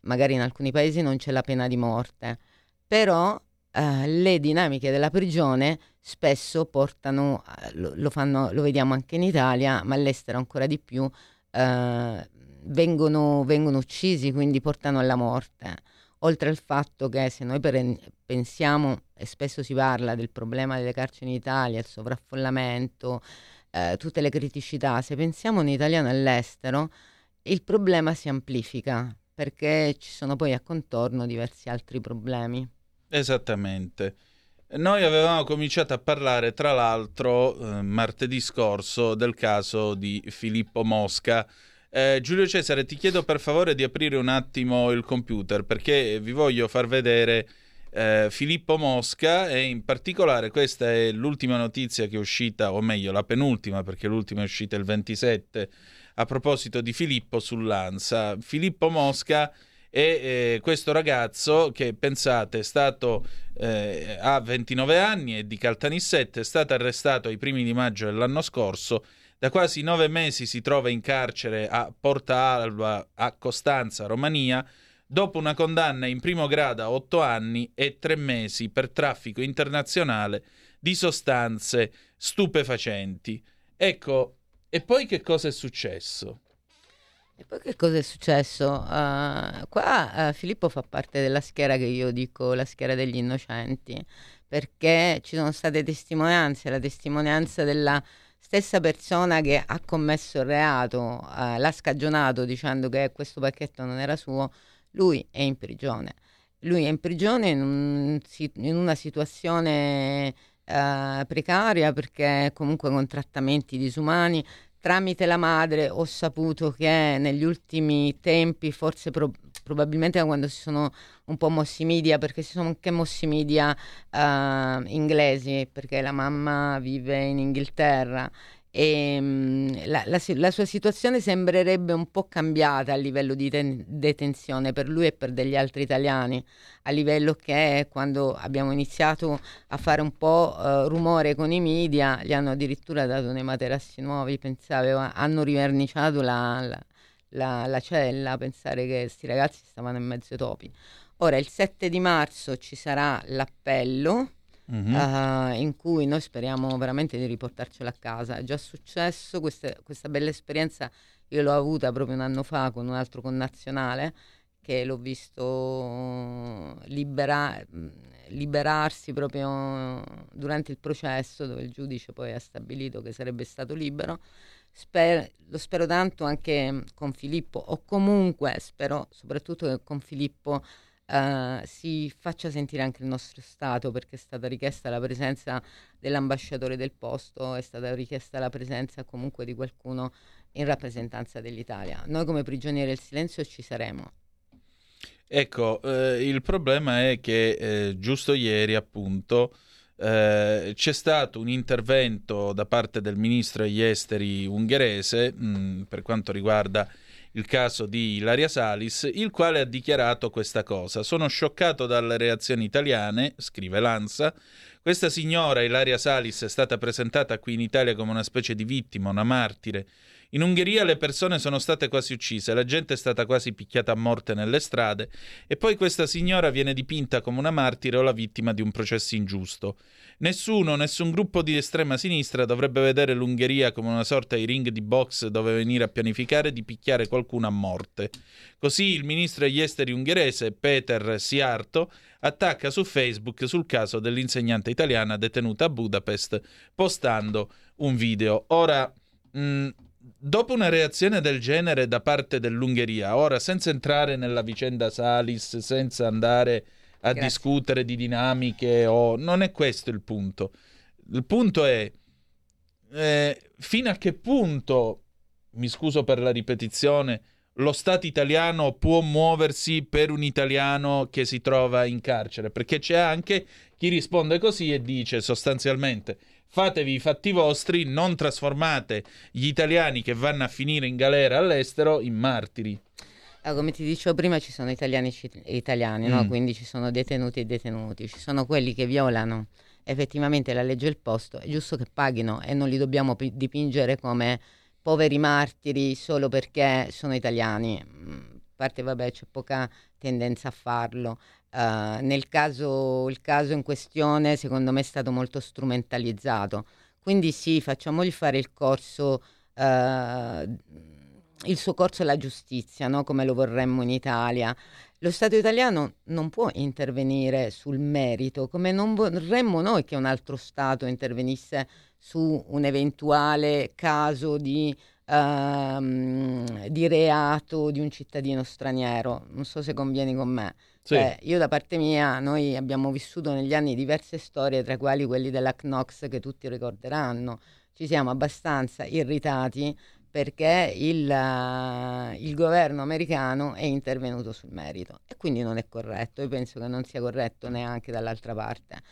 magari in alcuni paesi non c'è la pena di morte, però eh, le dinamiche della prigione spesso portano, eh, lo, lo fanno, lo vediamo anche in Italia, ma all'estero ancora di più, eh, vengono, vengono uccisi, quindi portano alla morte. Oltre al fatto che se noi per- pensiamo, e spesso si parla del problema delle carceri in Italia, il sovraffollamento, eh, tutte le criticità, se pensiamo un italiano all'estero, il problema si amplifica perché ci sono poi a contorno diversi altri problemi. Esattamente. Noi avevamo cominciato a parlare, tra l'altro, eh, martedì scorso del caso di Filippo Mosca. Eh, Giulio Cesare, ti chiedo per favore di aprire un attimo il computer perché vi voglio far vedere eh, Filippo Mosca e in particolare questa è l'ultima notizia che è uscita, o meglio la penultima perché l'ultima è uscita il 27 a proposito di Filippo sull'Ansa. Filippo Mosca è eh, questo ragazzo che pensate è stato eh, ha 29 anni, è di Caltanissette, è stato arrestato ai primi di maggio dell'anno scorso. Da quasi nove mesi si trova in carcere a Porta Alba, a Costanza, Romania, dopo una condanna in primo grado a otto anni e tre mesi per traffico internazionale di sostanze stupefacenti. Ecco, e poi che cosa è successo? E poi che cosa è successo? Uh, qua uh, Filippo fa parte della schiera che io dico la schiera degli innocenti, perché ci sono state testimonianze, la testimonianza della stessa persona che ha commesso il reato, uh, l'ha scagionato dicendo che questo pacchetto non era suo, lui è in prigione. Lui è in prigione in, un, in una situazione precaria perché comunque con trattamenti disumani tramite la madre ho saputo che negli ultimi tempi, forse pro- probabilmente da quando si sono un po' mossi media, perché si sono anche mossi media eh, inglesi, perché la mamma vive in Inghilterra e mm, la, la la sua situazione sembrerebbe un po' cambiata a livello di ten- detenzione per lui e per degli altri italiani, a livello che quando abbiamo iniziato a fare un po' eh, rumore con i media, gli hanno addirittura dato dei materassi nuovi, pensavo, hanno riverniciato la, la- la- la cella, pensare che questi ragazzi stavano in mezzo ai topi. Ora, il 7 di marzo ci sarà l'appello. Mhm. eh, in cui noi speriamo veramente di riportarcelo a casa. È già successo queste- questa bella esperienza, io l'ho avuta proprio un anno fa con un altro connazionale che l'ho visto libera- mh, liberarsi proprio durante il processo dove il giudice poi ha stabilito che sarebbe stato libero. Sper- lo spero tanto anche con Filippo o comunque spero soprattutto che con Filippo eh, si faccia sentire anche il nostro Stato perché è stata richiesta la presenza dell'ambasciatore del posto, è stata richiesta la presenza comunque di qualcuno in rappresentanza dell'Italia. Noi come prigionieri del silenzio ci saremo. Ecco, eh, il problema è che eh, giusto ieri, appunto, eh, c'è stato un intervento da parte del ministro degli esteri ungherese mh, per quanto riguarda il caso di Ilaria Salis, il quale ha dichiarato questa cosa. Sono scioccato dalle reazioni italiane, scrive Lanza. Questa signora, Ilaria Salis, è stata presentata qui in Italia come una specie di vittima, una martire. In Ungheria le persone sono state quasi uccise, la gente è stata quasi picchiata a morte nelle strade e poi questa signora viene dipinta come una martire o la vittima di un processo ingiusto. Nessuno, nessun gruppo di estrema sinistra dovrebbe vedere l'Ungheria come una sorta di ring di box dove venire a pianificare di picchiare qualcuno a morte. Così il ministro degli esteri ungherese, Peter Siarto, attacca su Facebook sul caso dell'insegnante italiana detenuta a Budapest, postando un video. Ora, mh, dopo una reazione del genere da parte dell'Ungheria, ora senza entrare nella vicenda Salis, senza andare a Grazie. discutere di dinamiche o non è questo il punto. Il punto è eh, fino a che punto, mi scuso per la ripetizione, lo Stato italiano può muoversi per un italiano che si trova in carcere, perché c'è anche chi risponde così e dice sostanzialmente fatevi i fatti vostri, non trasformate gli italiani che vanno a finire in galera all'estero in martiri. Ah, come ti dicevo prima ci sono italiani e italiani, no? Mm. quindi ci sono detenuti e detenuti, ci sono quelli che violano effettivamente la legge del posto, è giusto che paghino e non li dobbiamo pi- dipingere come poveri martiri solo perché sono italiani. Mm, A parte, vabbè, c'è poca tendenza a farlo. Eh, nel caso, il caso in questione, secondo me, è stato molto strumentalizzato. Quindi sì, facciamogli fare il corso, eh, il suo corso alla giustizia, no? come lo vorremmo in Italia. Lo Stato italiano non può intervenire sul merito, come non vorremmo noi che un altro Stato intervenisse su un eventuale caso di, ehm, di reato di un cittadino straniero. Non so se convieni con me. Sì. Cioè, io da parte mia, noi abbiamo vissuto negli anni diverse storie, tra quali quelli della Knox che tutti ricorderanno. Ci siamo abbastanza irritati perché il, eh, il governo americano è intervenuto sul merito e quindi non è corretto. Io penso che non sia corretto neanche dall'altra parte.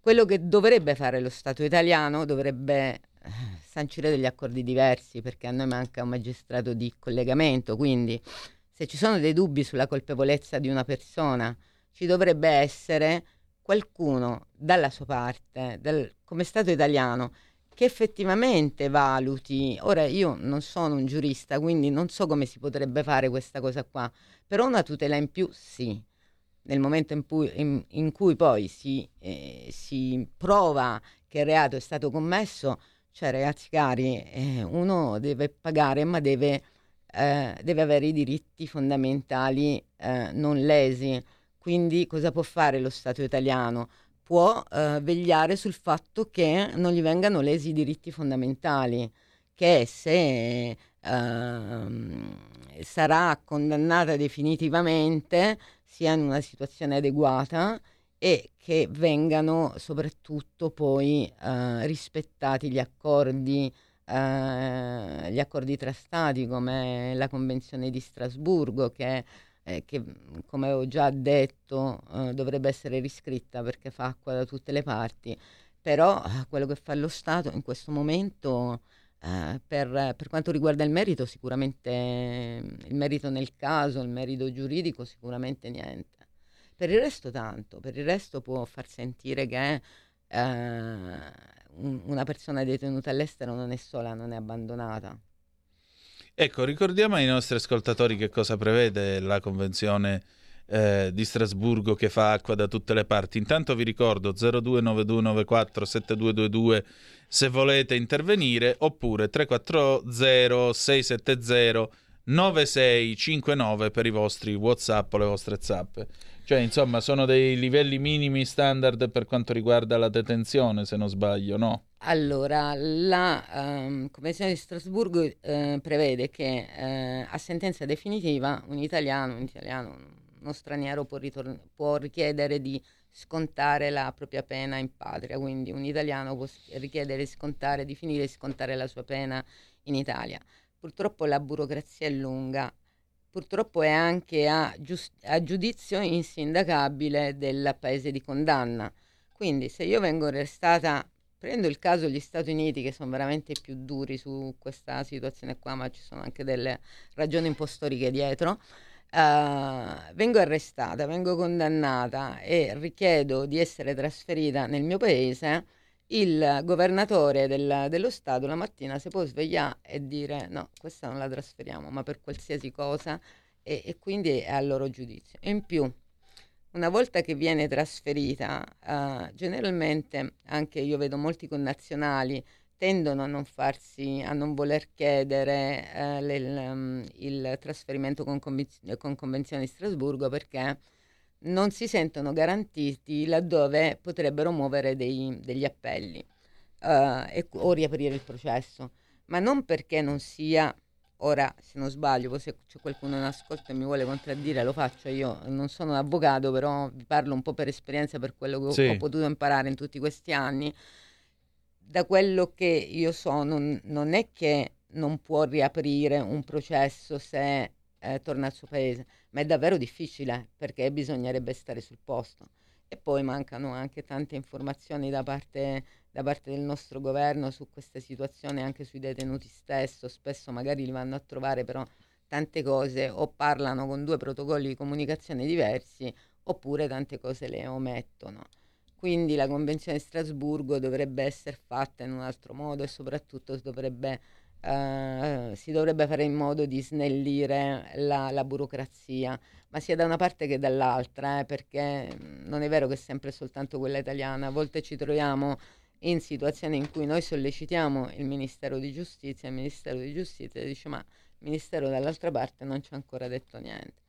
Quello che dovrebbe fare lo Stato italiano dovrebbe eh, sancire degli accordi diversi perché a noi manca un magistrato di collegamento, quindi se ci sono dei dubbi sulla colpevolezza di una persona, ci dovrebbe essere qualcuno dalla sua parte, del- come Stato italiano, che effettivamente valuti. Ora io non sono un giurista, quindi non so come si potrebbe fare questa cosa qua, però una tutela in più sì. Nel momento in cui, in- in cui poi si, eh, si prova che il reato è stato commesso, cioè ragazzi cari, eh, uno deve pagare ma deve eh, deve avere i diritti fondamentali eh, non lesi. Quindi cosa può fare lo Stato italiano? Può eh, vegliare sul fatto che non gli vengano lesi i diritti fondamentali, che se ehm, sarà condannata definitivamente sia in una situazione adeguata e che vengano soprattutto poi eh, rispettati gli accordi eh, gli accordi tra stati come la Convenzione di Strasburgo che, eh, che, come avevo già detto eh, dovrebbe essere riscritta perché fa acqua da tutte le parti, però eh, quello che fa lo Stato in questo momento eh, per, per quanto riguarda il merito sicuramente il merito nel caso, il merito giuridico sicuramente niente. Per il resto tanto, per il resto può far sentire che eh, un- una persona detenuta all'estero non è sola, non è abbandonata. Ecco, ricordiamo ai nostri ascoltatori che cosa prevede la Convenzione eh, di Strasburgo che fa acqua da tutte le parti. Intanto vi ricordo 0292947222 se volete intervenire oppure 340 670 9659 per i vostri WhatsApp o le vostre zappe. Cioè, insomma, sono dei livelli minimi standard per quanto riguarda la detenzione, se non sbaglio, no? Allora, la ehm, Convenzione di Strasburgo eh, prevede che eh, a sentenza definitiva un italiano, un italiano, uno straniero può, ritor- può richiedere di scontare la propria pena in patria, quindi un italiano può richiedere di scontare, di finire di scontare la sua pena in Italia. Purtroppo la burocrazia è lunga, purtroppo è anche a, gius- a giudizio insindacabile del paese di condanna. Quindi se io vengo arrestata, prendo il caso degli Stati Uniti che sono veramente più duri su questa situazione qua, ma ci sono anche delle ragioni un po' storiche dietro. eh, vengo arrestata, vengo condannata e richiedo di essere trasferita nel mio paese, il governatore del- dello Stato la mattina si può svegliare e dire no, questa non la trasferiamo, ma per qualsiasi cosa e, e quindi è al loro giudizio. In più, una volta che viene trasferita, eh, generalmente anche io vedo molti connazionali tendono a non farsi, a non voler chiedere eh, le- il, um, il trasferimento con, conviz- con Convenzione di Strasburgo perché non si sentono garantiti laddove potrebbero muovere dei- degli appelli eh, e- o riaprire il processo, ma non perché non sia, ora se non sbaglio, poi se c'è qualcuno in ascolto e mi vuole contraddire lo faccio, io non sono un avvocato, però vi parlo un po' per esperienza, per quello che ho- Sì. ho potuto imparare in tutti questi anni. Da quello che io so, non, non è che non può riaprire un processo se eh, torna al suo paese, ma è davvero difficile perché bisognerebbe stare sul posto. E poi mancano anche tante informazioni da parte, da parte del nostro governo su queste situazioni, anche sui detenuti stesso. Spesso magari li vanno a trovare, però tante cose o parlano con due protocolli di comunicazione diversi oppure tante cose le omettono. Quindi la Convenzione di Strasburgo dovrebbe essere fatta in un altro modo e soprattutto dovrebbe, eh, si dovrebbe fare in modo di snellire la, la burocrazia, ma sia da una parte che dall'altra, eh, perché mm, non è vero che è sempre soltanto quella italiana, a volte ci troviamo in situazioni in cui noi sollecitiamo il Ministero di Giustizia, il Ministero di Giustizia dice ma il Ministero dall'altra parte non ci ha ancora detto niente.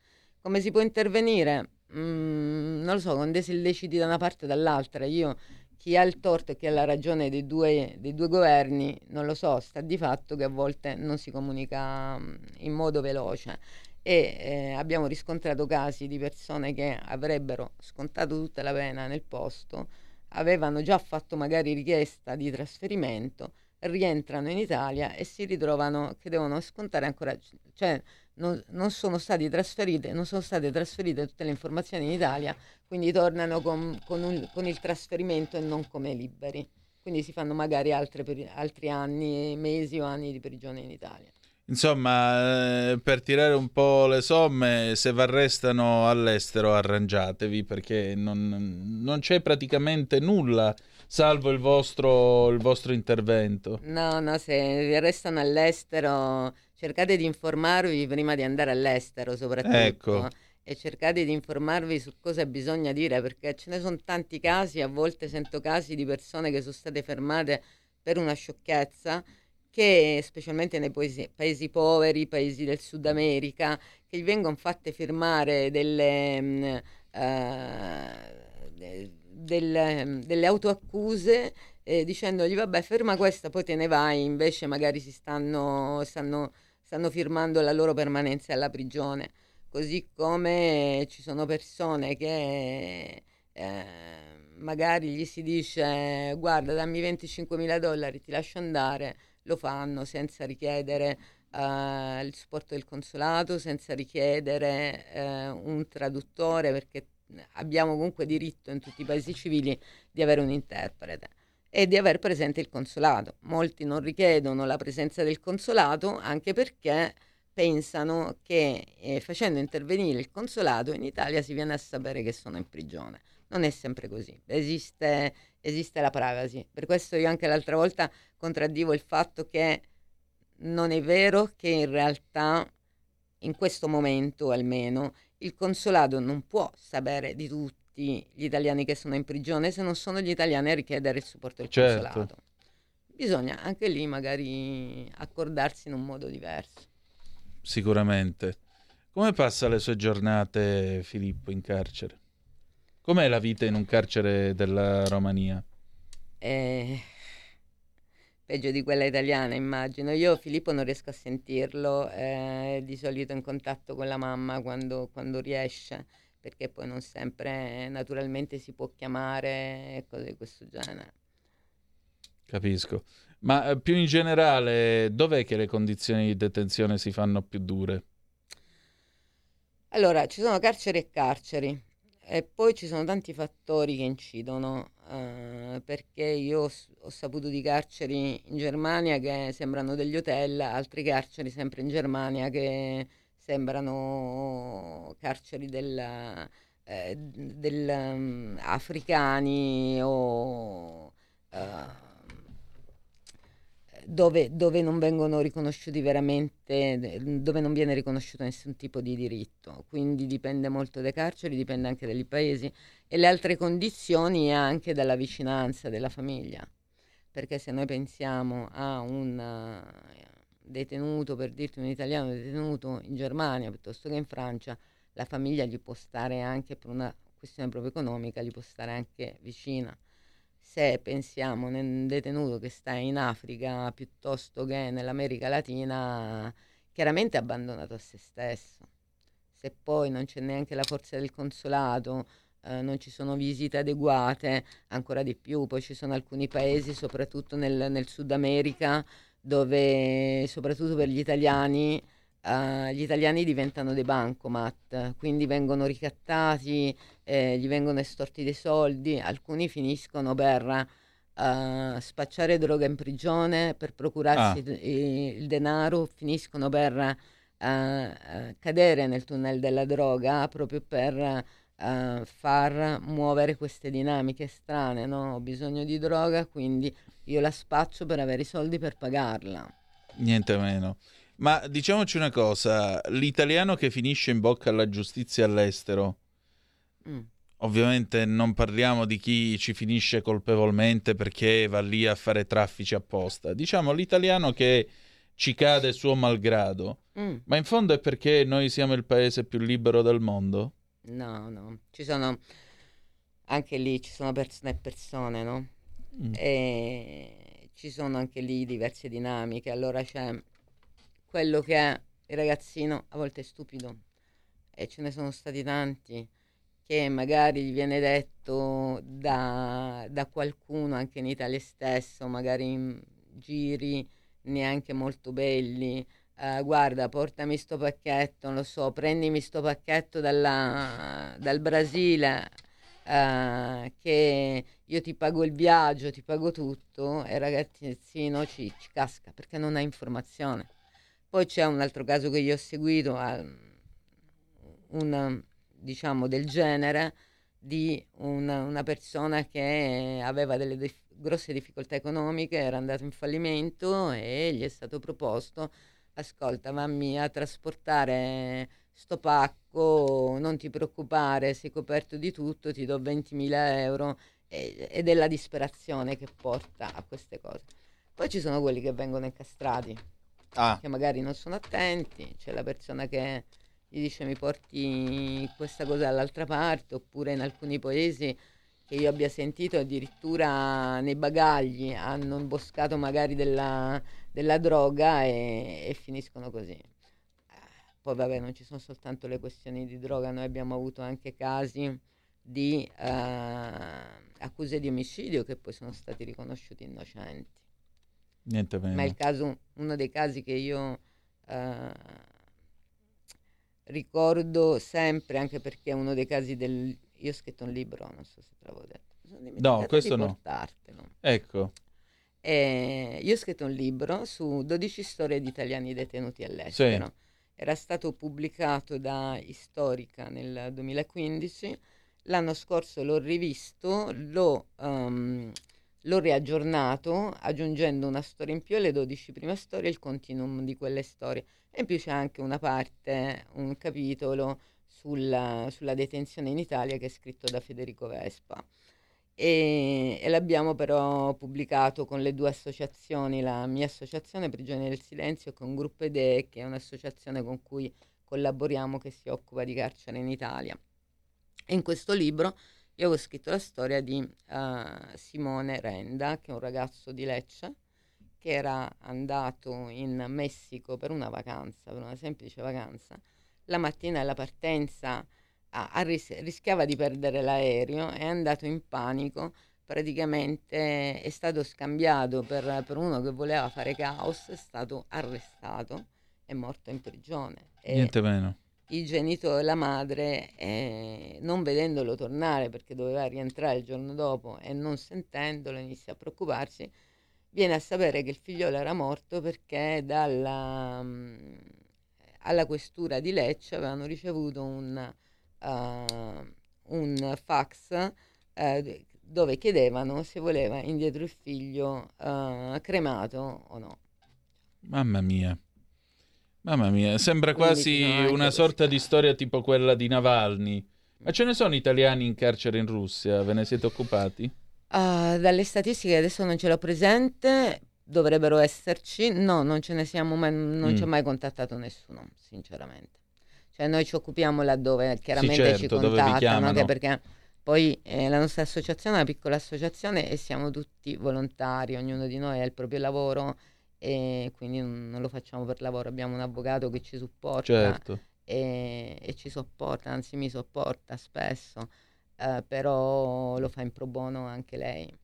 Come si può intervenire? Mm, non lo so, con dei illeciti da una parte e dall'altra. Io, chi ha il torto e chi ha la ragione dei due, dei due governi, non lo so, sta di fatto che a volte non si comunica mm, in modo veloce. E eh, abbiamo riscontrato casi di persone che avrebbero scontato tutta la pena nel posto, avevano già fatto magari richiesta di trasferimento, rientrano in Italia e si ritrovano che devono scontare ancora, cioè non, non sono stati trasferite, non sono state trasferite tutte le informazioni in Italia, quindi tornano con, con un- con il trasferimento e non come liberi. Quindi si fanno magari peri- altri anni, mesi o anni di prigione in Italia. Insomma, eh, per tirare un po' le somme, se vi arrestano all'estero arrangiatevi perché non, non c'è praticamente nulla salvo il vostro, il vostro intervento. No, no, se vi arrestano all'estero, cercate di informarvi prima di andare all'estero, soprattutto. Ecco. E cercate di informarvi su cosa bisogna dire, perché ce ne sono tanti casi, a volte sento casi di persone che sono state fermate per una sciocchezza, che specialmente nei paesi, paesi poveri, paesi del Sud America, che gli vengono fatte firmare delle, eh, de- del- delle autoaccuse eh, dicendogli vabbè ferma questa poi te ne vai. Invece magari si stanno, stanno, stanno firmando la loro permanenza alla prigione. Così come ci sono persone che eh, magari gli si dice guarda dammi 25 mila dollari ti lascio andare. Lo fanno senza richiedere eh, il supporto del consolato, senza richiedere eh, un traduttore, perché abbiamo comunque diritto in tutti i paesi civili di avere un interprete e di aver presente il consolato. Molti non richiedono la presenza del consolato anche perché pensano che eh, facendo intervenire il consolato in Italia si viene a sapere che sono in prigione. Non è sempre così, esiste, esiste la privacy. Per questo io anche l'altra volta contraddivo il fatto che non è vero che in realtà, in questo momento almeno, il consolato non può sapere di tutti gli italiani che sono in prigione se non sono gli italiani a richiedere il supporto del Certo. consolato. Bisogna anche lì magari accordarsi in un modo diverso. Sicuramente. Come passa le sue giornate, Filippo, in carcere? Com'è la vita in un carcere della Romania? Eh, peggio di quella italiana, immagino. Io Filippo non riesco a sentirlo, è di solito in contatto con la mamma quando, quando riesce, perché poi non sempre naturalmente si può chiamare cose di questo genere. Capisco. Ma eh, più in generale, dov'è che le condizioni di detenzione si fanno più dure? Allora, ci sono carceri e carceri e poi ci sono tanti fattori che incidono, eh, perché io ho, saputo di carceri in Germania che sembrano degli hotel, altri carceri sempre in Germania che sembrano carceri del, eh, del, mm, africani o eh, dove, dove non vengono riconosciuti veramente, dove non viene riconosciuto nessun tipo di diritto. Quindi dipende molto dai carceri, dipende anche dai paesi e le altre condizioni anche dalla vicinanza della famiglia. Perché se noi pensiamo a un eh, detenuto, per dirti un italiano detenuto in Germania piuttosto che in Francia, la famiglia gli può stare anche per una questione proprio economica, gli può stare anche vicina se pensiamo un detenuto che sta in Africa piuttosto che nell'America Latina, chiaramente abbandonato a se stesso. Se poi non c'è neanche la forza del consolato, eh, non ci sono visite adeguate, ancora di più. Poi ci sono alcuni paesi, soprattutto nel, nel Sud America, dove soprattutto per gli italiani eh, gli italiani diventano dei bancomat, quindi vengono ricattati, eh, gli vengono estorti dei soldi, alcuni finiscono per eh, spacciare droga in prigione, per procurarsi Ah. d- i- il denaro, finiscono per eh, cadere nel tunnel della droga proprio per far muovere queste dinamiche strane, no? Ho bisogno di droga, quindi io la spaccio per avere i soldi per pagarla. Niente meno. Ma diciamoci una cosa, l'italiano che finisce in bocca alla giustizia all'estero, Mm. ovviamente non parliamo di chi ci finisce colpevolmente perché va lì a fare traffici apposta, diciamo l'italiano che ci cade suo malgrado, Mm. ma in fondo è perché noi siamo il paese più libero del mondo? No, no, ci sono anche lì ci sono persone e persone, no? Mm. E ci sono anche lì diverse dinamiche. Allora c'è quello che è il ragazzino a volte è stupido e ce ne sono stati tanti che magari viene detto da, da qualcuno anche in Italia stesso, magari in giri neanche molto belli. eh, guarda, portami sto pacchetto, non lo so, prendimi sto pacchetto dalla- dal Brasile, eh, che io ti pago il viaggio, ti pago tutto, e ragazzino ci, ci casca perché non ha informazione. Poi c'è un altro caso che io ho seguito, eh, un, diciamo del genere, di una, una persona che aveva delle dif- grosse difficoltà economiche, era andato in fallimento e gli è stato proposto, ascolta, vammi a trasportare sto pacco, non ti preoccupare, sei coperto di tutto, ti do 20.000 euro e- ed è la disperazione che porta a queste cose. Poi ci sono quelli che vengono incastrati, Ah. che magari non sono attenti, c'è la persona che gli dice mi porti questa cosa dall'altra parte, oppure in alcuni paesi che io abbia sentito addirittura nei bagagli hanno imboscato magari della, della droga e, e finiscono così. Eh, Poi vabbè, non ci sono soltanto le questioni di droga, noi abbiamo avuto anche casi di eh, accuse di omicidio che poi sono stati riconosciuti innocenti. Niente meno. Ma è il caso, uno dei casi che io eh, ricordo sempre, anche perché è uno dei casi del... Io ho scritto un libro, non so se te l'avevo detto. No, questo no. Ecco. E io ho scritto un libro su 12 storie di italiani detenuti all'estero. Era stato pubblicato da Istorica nel 2015. L'anno scorso l'ho rivisto, l'ho, ehm, l'ho riaggiornato aggiungendo una storia in più alle 12 prime storie il continuum di quelle storie. E in più c'è anche una parte, un capitolo sulla, sulla detenzione in Italia che è scritto da Federico Vespa e, e l'abbiamo però pubblicato con le due associazioni, la mia associazione Prigionieri del Silenzio e con Gruppo Idee, che è un'associazione con cui collaboriamo che si occupa di carcere in Italia. E in questo libro io avevo scritto la storia di eh, Simone Renda, che è un ragazzo di Lecce, che era andato in Messico per una vacanza, per una semplice vacanza. La mattina della partenza ha- ha ris- rischiava di perdere l'aereo, è andato in panico, praticamente è stato scambiato per, per uno che voleva fare caos, è stato arrestato, è morto in prigione. Niente meno. I genitori, la madre, eh, non vedendolo tornare perché doveva rientrare il giorno dopo e non sentendolo inizia a preoccuparsi, viene a sapere che il figliolo era morto perché dalla, alla questura di Lecce avevano ricevuto un, eh, un fax eh, dove chiedevano se voleva indietro il figlio eh, cremato o no. Mamma mia. Mamma mia, sembra quasi ci una sorta di storia tipo quella di Navalny. Ma ce ne sono italiani in carcere in Russia? Ve ne siete occupati? Ah, dalle statistiche adesso non ce l'ho presente, dovrebbero esserci. No, non ce ne siamo mai, non ci ha Mm. mai contattato nessuno, sinceramente. Cioè noi ci occupiamo laddove chiaramente ci certo, vi contattano, anche perché poi eh, la nostra associazione è una piccola associazione e siamo tutti volontari, ognuno di noi ha il proprio lavoro e quindi non non lo facciamo per lavoro, abbiamo un avvocato che ci supporta Certo. e, e ci sopporta, anzi mi sopporta spesso, eh, però lo fa in pro bono anche lei.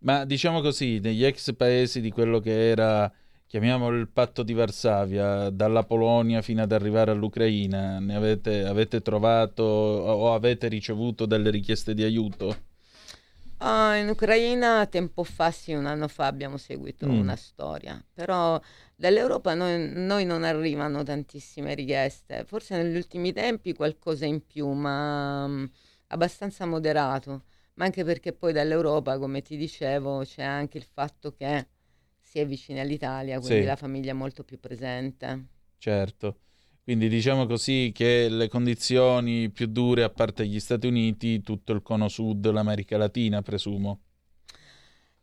Ma diciamo così, negli ex paesi di quello che era, chiamiamolo il patto di Varsavia, dalla Polonia fino ad arrivare all'Ucraina, ne avete, avete trovato o avete ricevuto delle richieste di aiuto? Ah, in Ucraina tempo fa, sì, un anno fa abbiamo seguito Mm. una storia, però dall'Europa noi, noi non arrivano tantissime richieste, forse negli ultimi tempi qualcosa in più, ma mm, abbastanza moderato, ma anche perché poi dall'Europa, come ti dicevo, c'è anche il fatto che si è vicini all'Italia, quindi Sì. la famiglia è molto più presente. Certo. Quindi diciamo così che le condizioni più dure, a parte gli Stati Uniti, tutto il cono sud, l'America Latina, presumo.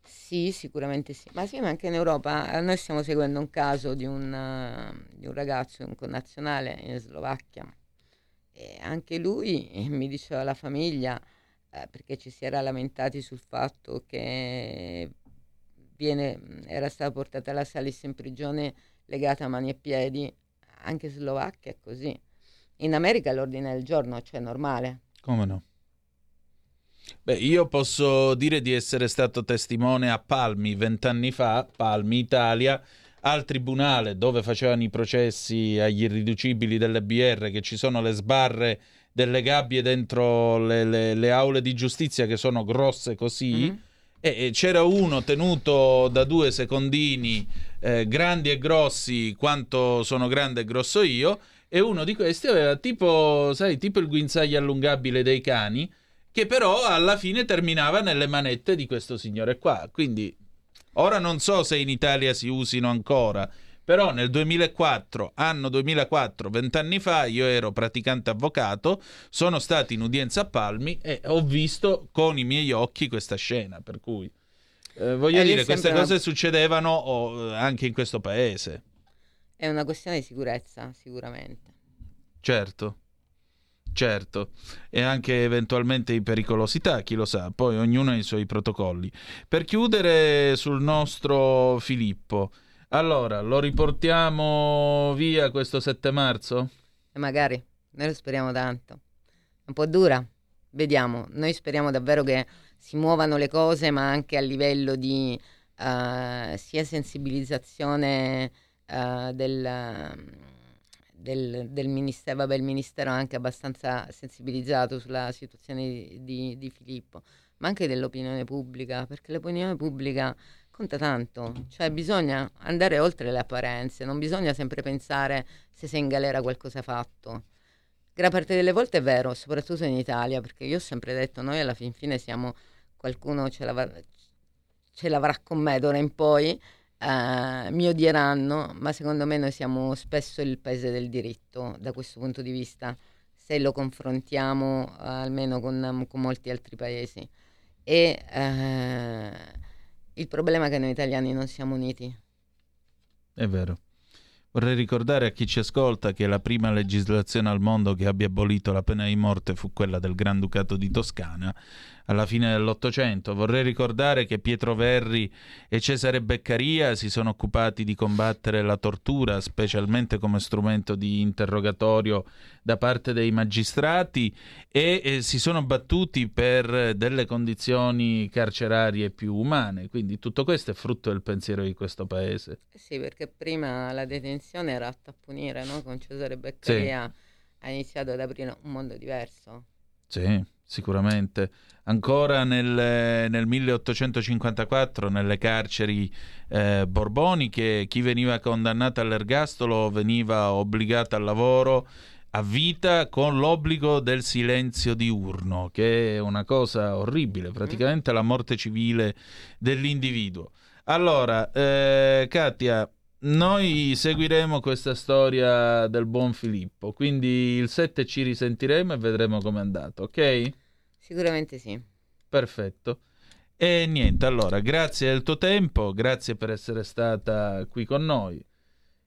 Sì, sicuramente sì, ma sì, ma anche in Europa. Eh, Noi stiamo seguendo un caso di un, eh, di un ragazzo, un connazionale in Slovacchia. E anche lui eh, mi diceva la famiglia, eh, perché ci si era lamentati sul fatto che viene, era stata portata la Salis in prigione legata a mani e piedi, anche in Slovacchia è così. In America l'ordine del giorno, cioè normale. Come no? Beh, io posso dire di essere stato testimone a Palmi vent'anni fa, Palmi, Italia, al tribunale dove facevano i processi agli irriducibili delle BR, che ci sono le sbarre delle gabbie dentro le, le- le aule di giustizia che sono grosse così. E, e c'era uno tenuto da due secondini eh, grandi e grossi quanto sono grande e grosso io, e uno di questi aveva tipo, sai, tipo il guinzaglio allungabile dei cani, che però alla fine terminava nelle manette di questo signore qua. Quindi ora non so se in Italia si usino ancora, però nel 2004, anno 2004, vent'anni fa, io ero praticante avvocato, sono stato in udienza a Palmi e ho visto con i miei occhi questa scena, per cui eh, voglio Eh, dire, queste cose una- succedevano oh, anche in questo paese. È una questione di sicurezza, sicuramente. Certo, certo, e anche eventualmente di pericolosità, chi lo sa, poi ognuno ha i suoi protocolli. Per chiudere sul nostro Filippo, allora lo riportiamo via questo 7 marzo? E magari, noi lo speriamo tanto. È un po' dura, vediamo. Noi speriamo davvero che si muovano le cose, ma anche a livello di eh, sia sensibilizzazione eh, del, del, del ministero, vabbè il ministero è anche abbastanza sensibilizzato sulla situazione di, di- di Filippo, ma anche dell'opinione pubblica, perché l'opinione pubblica conta tanto, cioè bisogna andare oltre le apparenze, non bisogna sempre pensare se sei in galera qualcosa fatto. Gran parte delle volte è vero, soprattutto in Italia, perché io ho sempre detto, noi alla fin fine siamo, qualcuno ce l'avrà, ce l'avrà con me d'ora in poi, eh, mi odieranno, ma secondo me noi siamo spesso il paese del diritto da questo punto di vista, se lo confrontiamo eh, almeno con, con molti altri paesi. E eh, il problema è che noi italiani non siamo uniti. È vero. Vorrei ricordare a chi ci ascolta che la prima legislazione al mondo che abbia abolito la pena di morte fu quella del Granducato di Toscana alla fine dell'Ottocento. Vorrei ricordare che Pietro Verri e Cesare Beccaria si sono occupati di combattere la tortura, specialmente come strumento di interrogatorio da parte dei magistrati e eh, si sono battuti per delle condizioni carcerarie più umane. Quindi tutto questo è frutto del pensiero di questo paese. Eh Sì, perché prima la detenzione era atta a punire, no? Con Cesare Beccaria ha iniziato ad aprire un mondo diverso. Sì, sicuramente. Ancora nel, nel 1854, nelle carceri eh, borboniche, chi veniva condannato all'ergastolo veniva obbligato al lavoro a vita con l'obbligo del silenzio diurno, che è una cosa orribile, praticamente la morte civile dell'individuo. Allora, eh, Katia, noi seguiremo questa storia del buon Filippo, quindi il 7 ci risentiremo e vedremo com'è andato, ok? Sicuramente sì. Perfetto. E niente, allora, grazie del tuo tempo, grazie per essere stata qui con noi.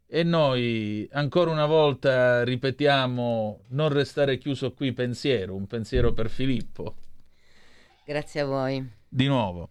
E noi ancora una volta ripetiamo non restare chiuso qui pensiero, un pensiero per Filippo. Grazie a voi. Di nuovo.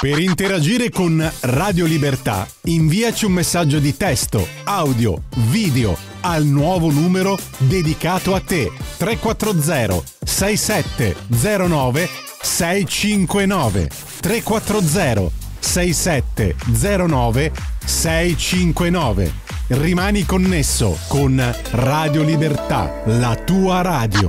Per interagire con Radio Libertà, inviaci un messaggio di testo, audio, video al nuovo numero dedicato a te 340 6709 659 340 6709 659 Rimani connesso con Radio Libertà, la tua radio.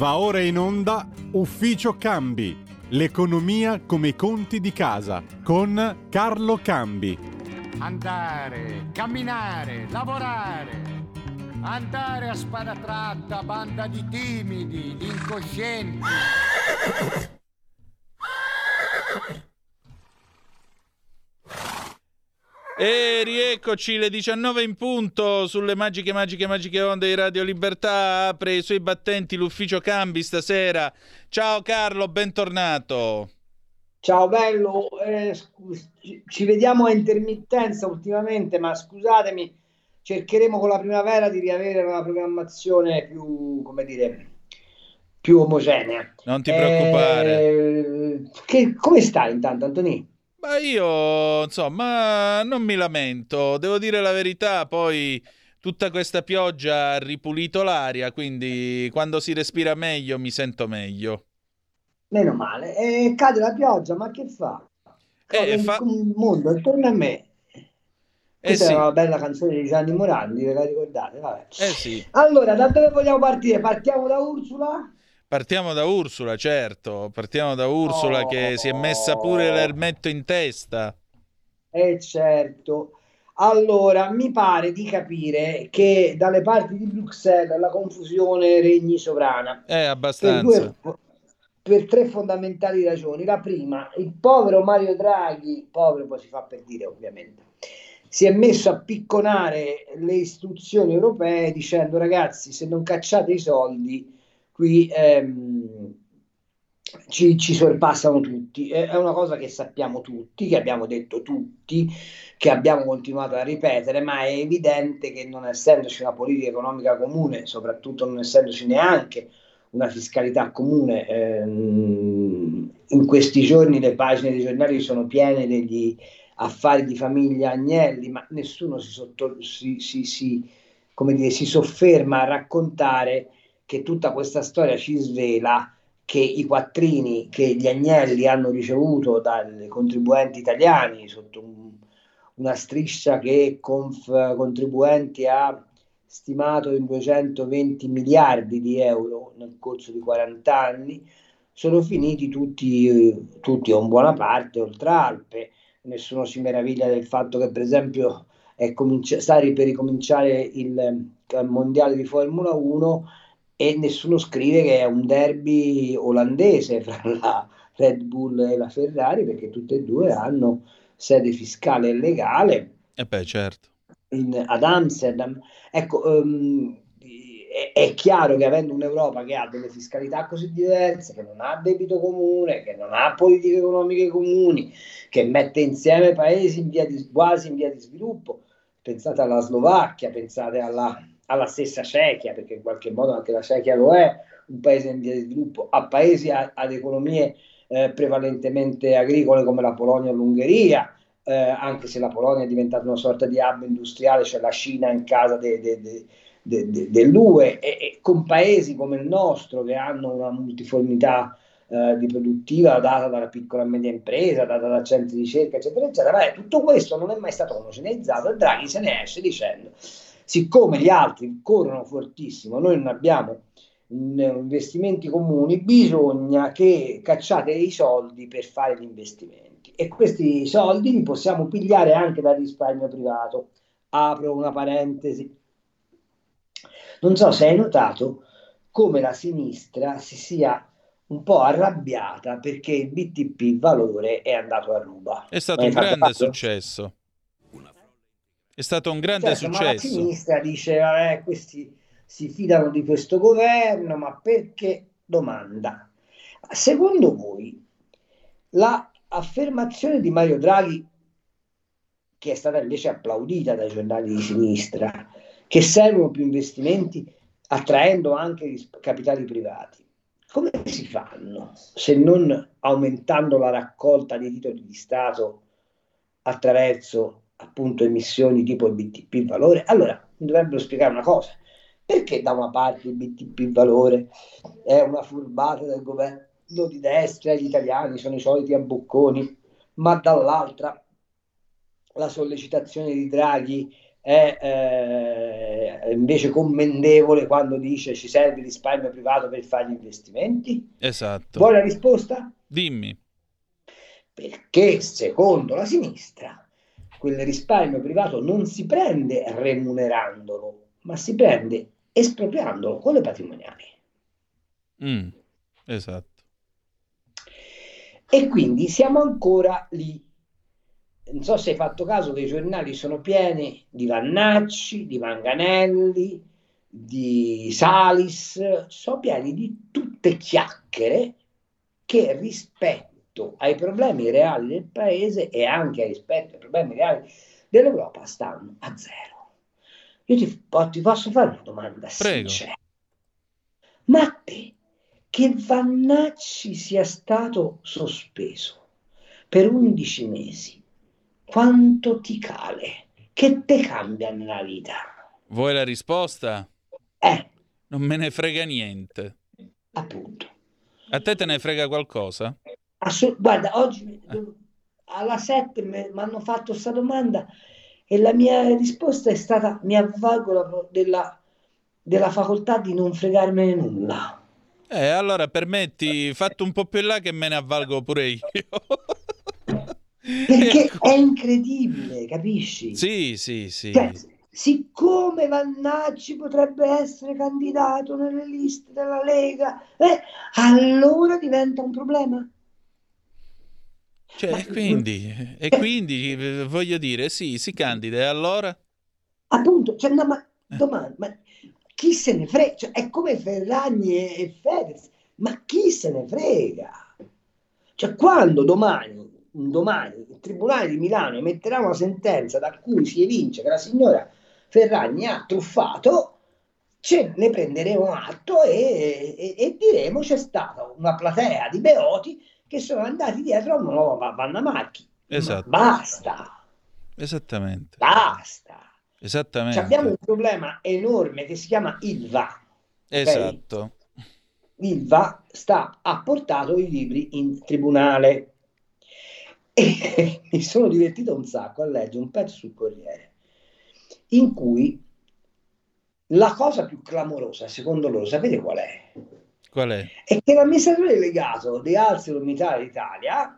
Va ora in onda Ufficio Cambi, l'economia come i conti di casa, con Carlo Cambi. Andare, camminare, lavorare. Andare a spada tratta, banda di timidi, di incoscienti. E rieccoci le 19 in punto sulle magiche, magiche, magiche onde di Radio Libertà. Apre i suoi battenti l'ufficio cambi stasera. Ciao Carlo, bentornato. Ciao bello, eh, scus- ci- vediamo a intermittenza ultimamente, ma scusatemi, cercheremo con la primavera di riavere una programmazione più, come dire, più omogenea. Non ti preoccupare. Eh, che- come stai intanto, Antonì? Ma io, insomma, non mi lamento, devo dire la verità, poi tutta questa pioggia ha ripulito l'aria, quindi quando si respira meglio mi sento meglio. Meno male. Eh, cade la pioggia, ma che fa? Cade Eh, il fa- il mondo intorno a me. Questa sì. è una bella canzone di Gianni Morandi, ve la ricordate? Vabbè. Eh sì, Allora, da dove vogliamo partire? Partiamo da Ursula? Partiamo da Ursula, certo, partiamo da Ursula che si è messa pure l'elmetto in testa. Eh certo. Allora, mi pare di capire che dalle parti di Bruxelles la confusione regni sovrana. Eh, Per, abbastanza. due- per tre fondamentali ragioni. La prima, il povero Mario Draghi, povero poi si fa per dire ovviamente, si è messo a picconare le istituzioni europee dicendo ragazzi se non cacciate i soldi qui ehm, ci, ci sorpassano tutti. È una cosa che sappiamo tutti, che abbiamo detto tutti, che abbiamo continuato a ripetere, ma è evidente che non essendoci una politica economica comune, soprattutto non essendoci neanche una fiscalità comune, ehm, in questi giorni le pagine dei giornali sono piene degli affari di famiglia Agnelli, ma nessuno si, sotto- si- si- si- dire, si sofferma a raccontare che tutta questa storia ci svela che i quattrini che gli Agnelli hanno ricevuto dai contribuenti italiani sotto un- una striscia che Conf Contribuenti ha stimato in 220 miliardi di euro nel corso di 40 anni, sono finiti tutti, tutti o in buona parte oltre Alpe. Nessuno si meraviglia del fatto che, per esempio, è cominci- sta per ricominciare il mondiale di Formula 1 e nessuno scrive che è un derby olandese fra la Red Bull e la Ferrari perché tutte e due hanno sede fiscale e legale E beh, certo. in- ad Amsterdam. Ecco, ehm, è, è chiaro che avendo un'Europa che ha delle fiscalità così diverse, che non ha debito comune, che non ha politiche economiche comuni, che mette insieme paesi in via di, quasi in via di sviluppo, pensate alla Slovacchia, pensate alla, alla stessa Cechia, perché in qualche modo anche la Cechia lo è, un paese in via di sviluppo, a paesi a- ad economie eh, prevalentemente agricole come la Polonia e l'Ungheria, eh, anche se la Polonia è diventata una sorta di hub industriale, c'è la Cina in casa de- de- de- dell'UE, e, e con paesi come il nostro che hanno una multiformità eh, di produttiva data dalla piccola e media impresa, data da centri di ricerca, eccetera, eccetera. Beh, tutto questo non è mai stato omogeneizzato e Draghi se ne esce dicendo, siccome gli altri corrono fortissimo, noi non abbiamo in- investimenti comuni, bisogna che cacciate i soldi per fare gli investimenti e questi soldi li possiamo pigliare anche dal risparmio privato. Apro una parentesi. Non so se hai notato come la sinistra si sia un po' arrabbiata perché il BTP valore è andato a ruba. È stato un fatto grande caso? successo. È stato un grande Certo, ma la successo. sinistra dice, vabbè, questi si fidano di questo governo, ma perché? Domanda. Secondo voi la affermazione di Mario Draghi, che è stata invece applaudita dai giornali di sinistra, che servono più investimenti attraendo anche capitali privati, come si fanno se non aumentando la raccolta di titoli di Stato attraverso appunto emissioni tipo il BTP valore? Allora, mi dovrebbero spiegare una cosa. Perché da una parte il BTP valore è una furbata del governo di destra gli italiani sono i soliti abbocconi, ma dall'altra la sollecitazione di Draghi è eh, invece commendevole quando dice ci serve il risparmio privato per fare gli investimenti? Esatto. Vuoi la risposta? Dimmi. Perché secondo la sinistra quel risparmio privato non si prende remunerandolo, ma si prende espropriandolo con le patrimoniali. Mm, esatto. E quindi siamo ancora lì. Non so se hai fatto caso che i giornali sono pieni di Vannacci, di Manganelli, di Salis, sono pieni di tutte chiacchiere che rispetto ai problemi reali del paese e anche rispetto ai problemi reali dell'Europa stanno a zero. Io ti, ti posso fare una domanda Prego. sincera. Ma a te che Vannacci sia stato sospeso per 11 mesi, quanto ti cale? Che te cambia nella vita? Vuoi la risposta? Eh. Non me ne frega niente. Appunto. A te te ne frega qualcosa? Assu- guarda, oggi alla 7 mi hanno fatto questa domanda e la mia risposta è stata mi avvalgo la- della, della facoltà di non fregarmene nulla. Eh, allora permetti, fatto un po' più in là che me ne avvalgo pure io. Perché è incredibile, capisci? Sì, sì, sì. Cioè, siccome Vannacci potrebbe essere candidato nelle liste della Lega, eh, allora diventa un problema. Cioè, e quindi, e quindi eh, voglio dire, sì, si candida e allora? Appunto, cioè, no, ma domani, ma chi se ne frega? Cioè, è come Ferragni e, e Fedez, ma chi se ne frega? Cioè, quando domani, domani, il Tribunale di Milano emetterà una sentenza da cui si evince che la signora Ferragni ha truffato, ce ne prenderemo atto e, e- e diremo c'è stata una platea di beoti che sono andati dietro a una nuova Vanna Marchi. Esatto. Basta, Esattamente. basta. Esattamente. Cioè, abbiamo un problema enorme che si chiama Ilva. Esatto. Ilva sta, ha portato i libri in tribunale e mi sono divertito un sacco a leggere un pezzo sul Corriere in cui la cosa più clamorosa, secondo loro, sapete qual è? Qual è? È che l'amministratore delegato di ArcelorMittal Italia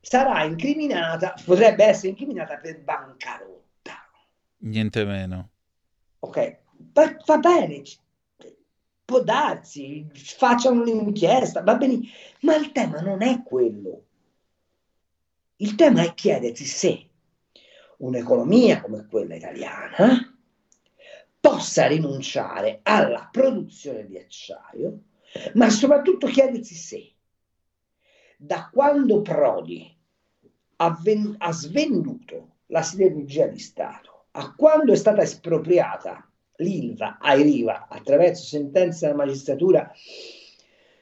sarà incriminata, potrebbe essere incriminata per bancarotta. Niente meno. Ok, va, va bene, può darsi, facciano un'inchiesta, va bene, ma il tema non è quello. Il tema è chiedersi se un'economia come quella italiana possa rinunciare alla produzione di acciaio, ma soprattutto chiedersi se da quando Prodi ha, ven- ha svenduto la siderurgia di Stato a quando è stata espropriata l'ILVA ai Riva attraverso sentenze della magistratura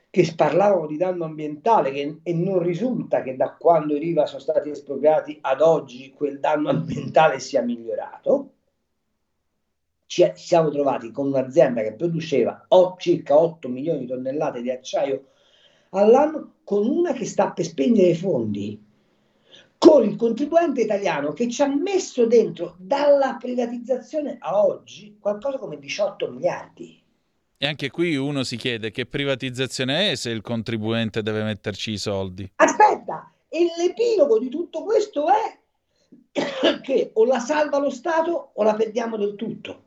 che parlavano di danno ambientale che- e non risulta che da quando i Riva sono stati espropriati ad oggi quel danno ambientale sia migliorato, ci siamo trovati con un'azienda che produceva circa 8 milioni di tonnellate di acciaio all'anno con una che sta per spegnere i fondi con il contribuente italiano che ci ha messo dentro dalla privatizzazione a oggi qualcosa come 18 miliardi. E anche qui uno si chiede che privatizzazione è se il contribuente deve metterci i soldi. Aspetta, e l'epilogo di tutto questo è che o la salva lo Stato o la perdiamo del tutto.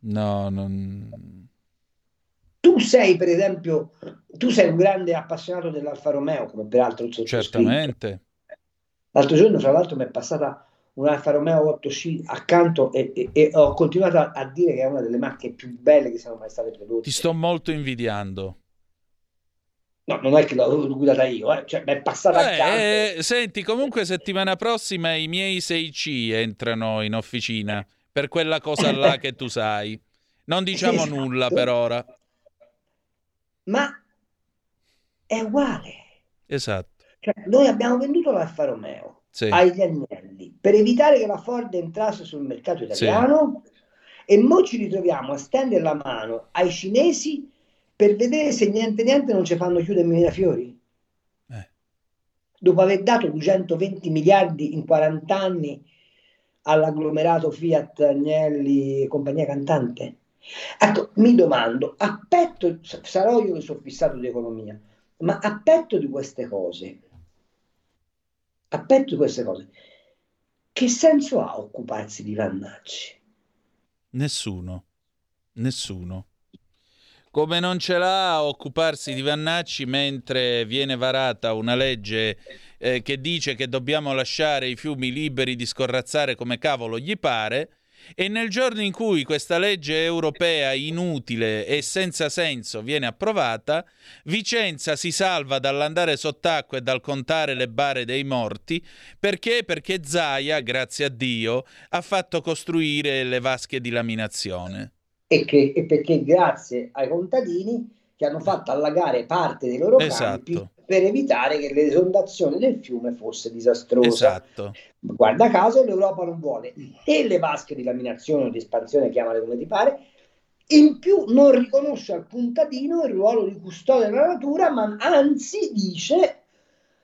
No, non... Tu sei, per esempio, tu sei un grande appassionato dell'Alfa Romeo, come peraltro il sottoscritto. Certamente. L'altro giorno, fra l'altro, mi è passata un Alfa Romeo 8C accanto e, e- e ho continuato a, a dire che è una delle macchine più belle che siano mai state prodotte. Ti sto molto invidiando. No, non è che l'ho guidata io, eh, cioè mi è passata accanto. Eh, eh, senti, comunque settimana prossima i miei 6C entrano in officina per quella cosa là che tu sai. Non diciamo Esatto. nulla per ora. Ma è uguale. Esatto. Cioè, noi abbiamo venduto l'Alfa Romeo Sì. agli Agnelli per evitare che la Ford entrasse sul mercato italiano e mo ci ritroviamo a stendere la mano ai cinesi per vedere se niente niente non ci fanno chiudere Mirafiori. Eh. Dopo aver dato 220 miliardi in 40 anni all'agglomerato Fiat, Agnelli e compagnia cantante. Ecco, mi domando, a petto, sarò io che sono fissato di economia, ma a petto di queste cose, a petto di queste cose, che senso ha occuparsi di Vannacci? Nessuno. Nessuno. Come non ce l'ha occuparsi di Vannacci mentre viene varata una legge eh, che dice che dobbiamo lasciare i fiumi liberi di scorrazzare come cavolo gli pare, e nel giorno in cui questa legge europea inutile e senza senso viene approvata, Vicenza si salva dall'andare sott'acqua e dal contare le bare dei morti, perché? Perché Zaia, grazie a Dio, ha fatto costruire le vasche di laminazione. e, che, e perché grazie ai contadini che hanno fatto allagare parte dei loro campi Esatto. Per evitare che l'esondazione del fiume fosse disastrosa. Esatto. Guarda caso l'Europa non vuole né le vasche di laminazione o di espansione, chiamale come ti pare, in più non riconosce al contadino il ruolo di custode della natura, ma anzi dice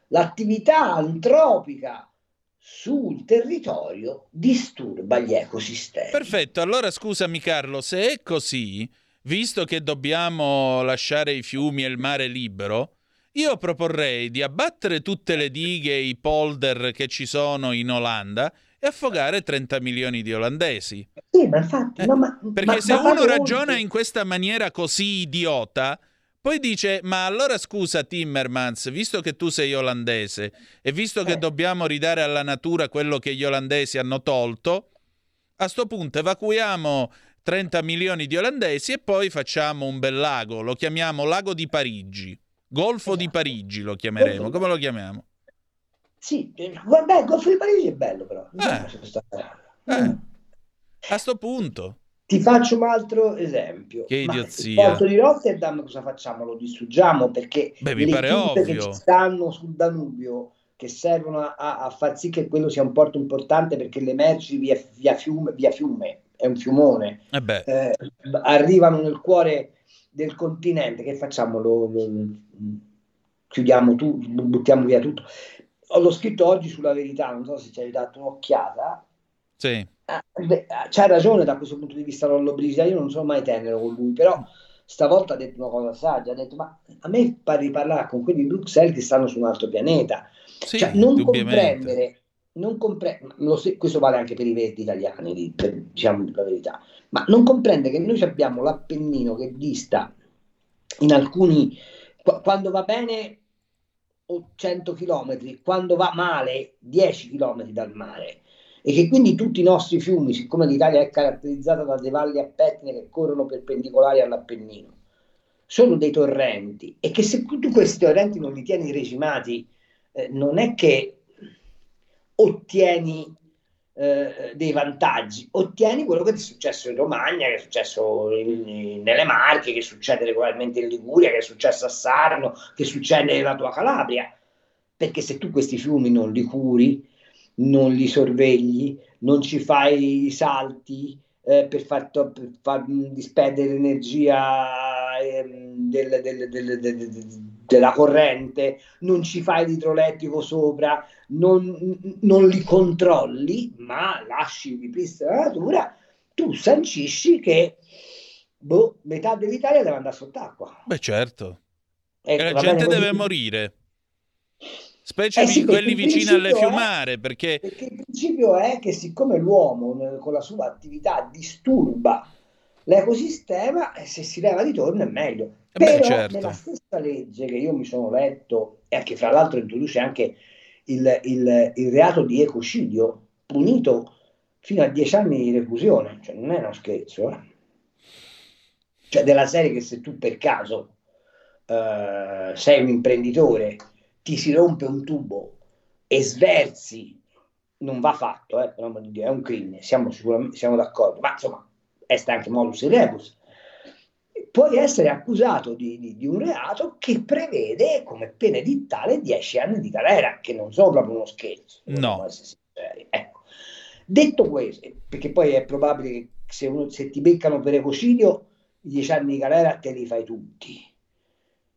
l'attività antropica sul territorio disturba gli ecosistemi. Perfetto, allora scusami Carlo, se è così, visto che dobbiamo lasciare i fiumi e il mare libero, io proporrei di abbattere tutte le dighe e i polder che ci sono in Olanda e affogare 30 milioni di olandesi. Sì, ma infatti, no, ma, Eh, Perché ma- se ma uno ragiona oltre. in questa maniera così idiota, poi dice: Ma allora scusa, Timmermans, visto che tu sei olandese e visto Eh. che dobbiamo ridare alla natura quello che gli olandesi hanno tolto, a sto punto evacuiamo 30 milioni di olandesi e poi facciamo un bel lago. Lo chiamiamo Lago di Parigi. Golfo Esatto. di Parigi lo chiameremo. Come lo chiamiamo? Sì, eh, guarda, il Golfo di Parigi è bello però. Eh, a sto punto. Ti faccio un altro esempio. Che idiozia. Il porto di Rotterdam cosa facciamo? Lo distruggiamo perché Beh, mi le pare chimiche che ovvio. ci stanno sul Danubio che servono a, a- far sì che quello sia un porto importante perché le merci via, via fiume, via fiume, è un fiumone, Eh eh, arrivano nel cuore del continente. Che facciamo? Lo, lo- chiudiamo tutto, buttiamo via tutto. Ho- L'ho scritto oggi sulla verità, non so se ci hai dato un'occhiata. sì. Ah, beh, ah, c'ha ragione da questo punto di vista Lollo Brisa, io non sono mai tenero con lui, però stavolta ha detto una cosa saggia, ha detto ma a me pare di parlare con quelli di Bruxelles che stanno su un altro pianeta, Sì, cioè non comprendere, non compre- lo se- questo vale anche per i verdi italiani, per- diciamo la verità, ma non comprende che noi abbiamo l'Appennino che dista in alcuni, qua- quando va bene o 100 km, quando va male 10 km dal mare. E che quindi tutti i nostri fiumi, siccome l'Italia è caratterizzata da dei valli a pettine che corrono perpendicolari all'Appennino, sono dei torrenti. E che se tu questi torrenti non li tieni regimati, eh, non è che ottieni eh, dei vantaggi, ottieni quello che è successo in Romagna, che è successo in- in- nelle Marche, che succede regolarmente in Liguria, che è successo a Sarno, che succede nella tua Calabria, perché se tu questi fiumi non li curi, non li sorvegli, non ci fai i salti eh, per far, to- per far mh, disperdere l'energia del- del- del- del- del- della corrente, non ci fai l'idroelettrico sopra, non, non li controlli, ma lasci di pista la natura, tu sancisci che boh, metà dell'Italia deve andare sott'acqua. Beh, certo. Ecco, la va bene gente così? deve morire. Specie Eh sì, quelli vicini alle principio è- fiumare, perché Perché il principio è che siccome l'uomo con la sua attività disturba l'ecosistema, eh, se si leva di torno è meglio. Eh beh, Però certo. nella stessa legge che io mi sono letto e che fra l'altro introduce anche il, il- il reato di ecocidio, punito fino a 10 anni di reclusione, cioè non è uno scherzo, eh. Cioè della serie che se tu per caso eh, sei un imprenditore, ti si rompe un tubo e sversi, non va fatto, eh, è un crimine, siamo sicuramente siamo d'accordo, ma insomma, est anche modus rebus. Puoi essere accusato di, di- di un reato che prevede come pena edittale 10 anni di galera, che non sono proprio uno scherzo. no. Ecco. Detto questo, perché poi è probabile che se, uno- se ti beccano per ecocidio, i 10 anni di galera te li fai tutti.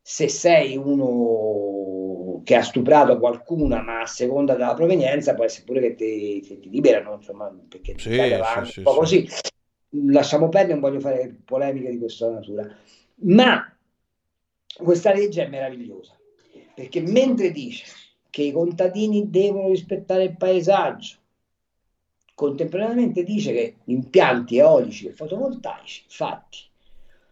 Se sei uno che ha stuprato qualcuna, ma a seconda della provenienza, può essere pure che ti, che ti liberano, insomma, perché Sì, va sì, sì, un po' sì. Lasciamo perdere, non voglio fare polemiche di questa natura. Ma questa legge è meravigliosa, perché mentre dice che i contadini devono rispettare il paesaggio, contemporaneamente dice che gli impianti eolici e fotovoltaici fatti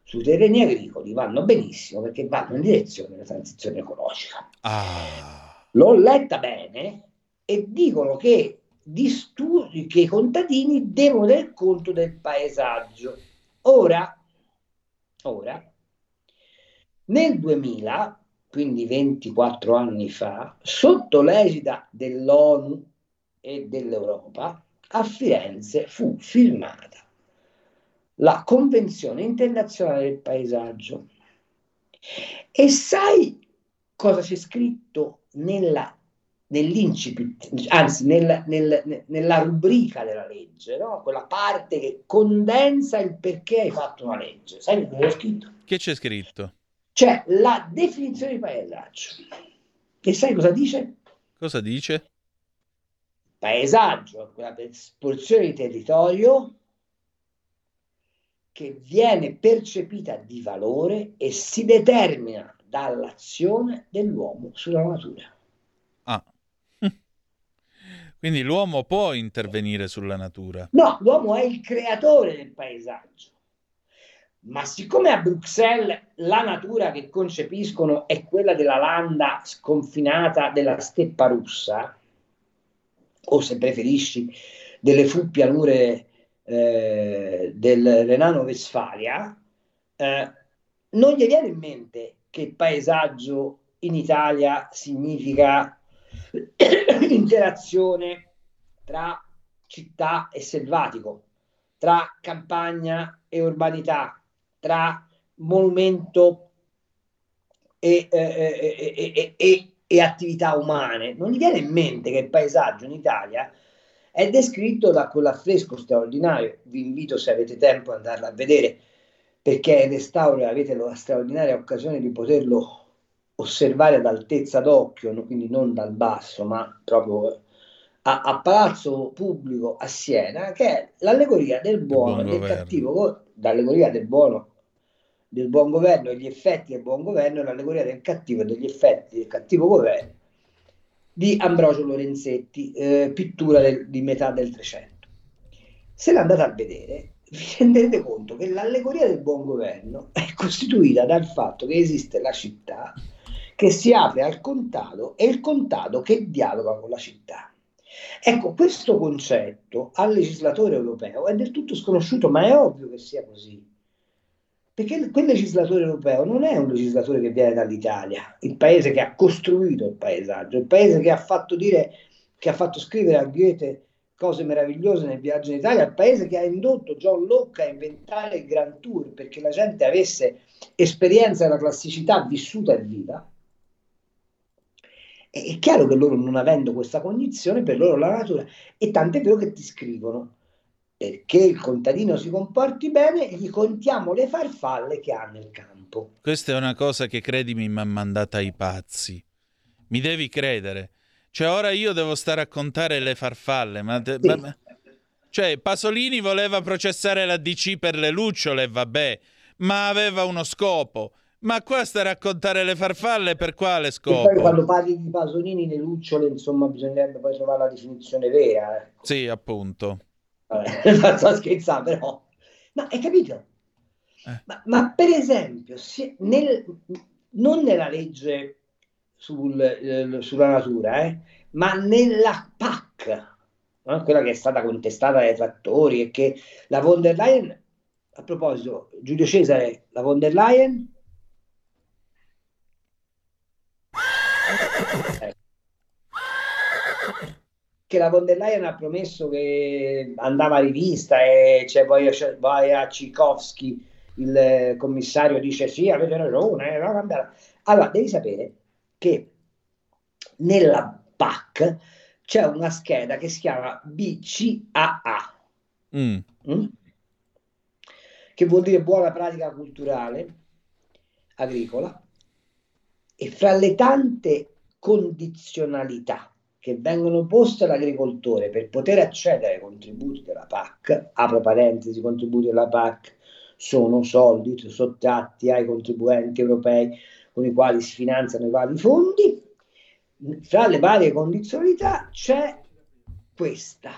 sui terreni agricoli vanno benissimo perché vanno in direzione della transizione ecologica. Ah, L'ho letta bene e dicono che, distu- che i contadini devono tener conto del paesaggio. Ora, ora, nel 2000, quindi 24 anni fa, sotto l'egida dell'ONU e dell'Europa, a Firenze fu firmata la Convenzione internazionale del paesaggio. E sai cosa c'è scritto nella, nell'incipit, anzi nel- nel- nella rubrica della legge, no? quella parte che condensa il perché hai fatto una legge? Sai cosa c'è scritto? Che c'è scritto? C'è la definizione di paesaggio. E sai cosa dice? Cosa dice? Paesaggio, quella porzione di territorio che viene percepita di valore e si determina dall'azione dell'uomo sulla natura. Quindi l'uomo può intervenire sulla natura. No, l'uomo è il creatore del paesaggio. Ma siccome a Bruxelles la natura che concepiscono è quella della landa sconfinata della steppa russa, o se preferisci delle fu pianure eh, del Renano-Vestfalia, eh, non gli viene in mente che paesaggio in Italia significa interazione tra città e selvatico, tra campagna e urbanità, tra monumento e, eh, e- e- e- e- e attività umane. Non gli viene in mente che il paesaggio in Italia è descritto da quell'affresco straordinario. Vi invito, se avete tempo, ad andarlo a vedere, perché in restauro avete la straordinaria occasione di poterlo osservare ad altezza d'occhio, no? quindi non dal basso, ma proprio a, a Palazzo Pubblico a Siena, che è l'allegoria del buono e buon del governo. cattivo, go- l'allegoria del buono del buon governo e gli effetti del buon governo e l'allegoria del cattivo e degli effetti del cattivo governo di Ambrogio Lorenzetti, eh, pittura del- di metà del Trecento. Se l'andate a vedere, vi rendete conto che l'allegoria del buon governo è costituita dal fatto che esiste la città che si apre al contado e il contado che dialoga con la città. Ecco, questo concetto al legislatore europeo è del tutto sconosciuto, ma è ovvio che sia così. Perché quel legislatore europeo non è un legislatore che viene dall'Italia, il paese che ha costruito il paesaggio, il paese che ha fatto dire, che ha fatto scrivere a Goethe cose meravigliose nel viaggio in Italia, il paese che ha indotto John Locke a inventare il Grand Tour perché la gente avesse esperienza della classicità vissuta e viva. È chiaro che loro, non avendo questa cognizione, per loro la natura, e tant'è vero che ti scrivono perché il contadino si comporti bene, gli contiamo le farfalle che ha nel campo. Questa è una cosa che credimi mi ha mandata ai pazzi. Mi devi credere. Cioè, ora io devo stare a contare le farfalle. Ma, te- ma- ma- Cioè, Pasolini voleva processare la DC per le lucciole, vabbè, ma aveva uno scopo. Ma qua stare a contare le farfalle per quale E scopo? poi quando parli di Pasolini, le lucciole, insomma, bisognerebbe poi trovare la definizione vera. eh. Sì, appunto. Vabbè, sto scherzando, però. Ma hai capito? Ma, ma per esempio, se nel- non nella legge sul- eh, sulla natura, eh, ma nella PAC, quella che è stata contestata dai trattori e che la von der Leyen, a proposito, Giulio Cesare, la von der Leyen, che la von der Leyen ha promesso che andava rivista e c'è poi Wojciechowski, il eh, commissario, dice sì, avete ragione, eh, no, cambiare. Allora, devi sapere che nella PAC c'è una scheda che si chiama BCAA, Mm. mm? che vuol dire buona pratica culturale agricola, e fra le tante condizionalità che vengono poste all'agricoltore per poter accedere ai contributi della PAC, apro parentesi, i contributi della PAC sono soldi sottratti ai contribuenti europei con i quali si finanziano i vari fondi, fra le varie condizionalità c'è questa.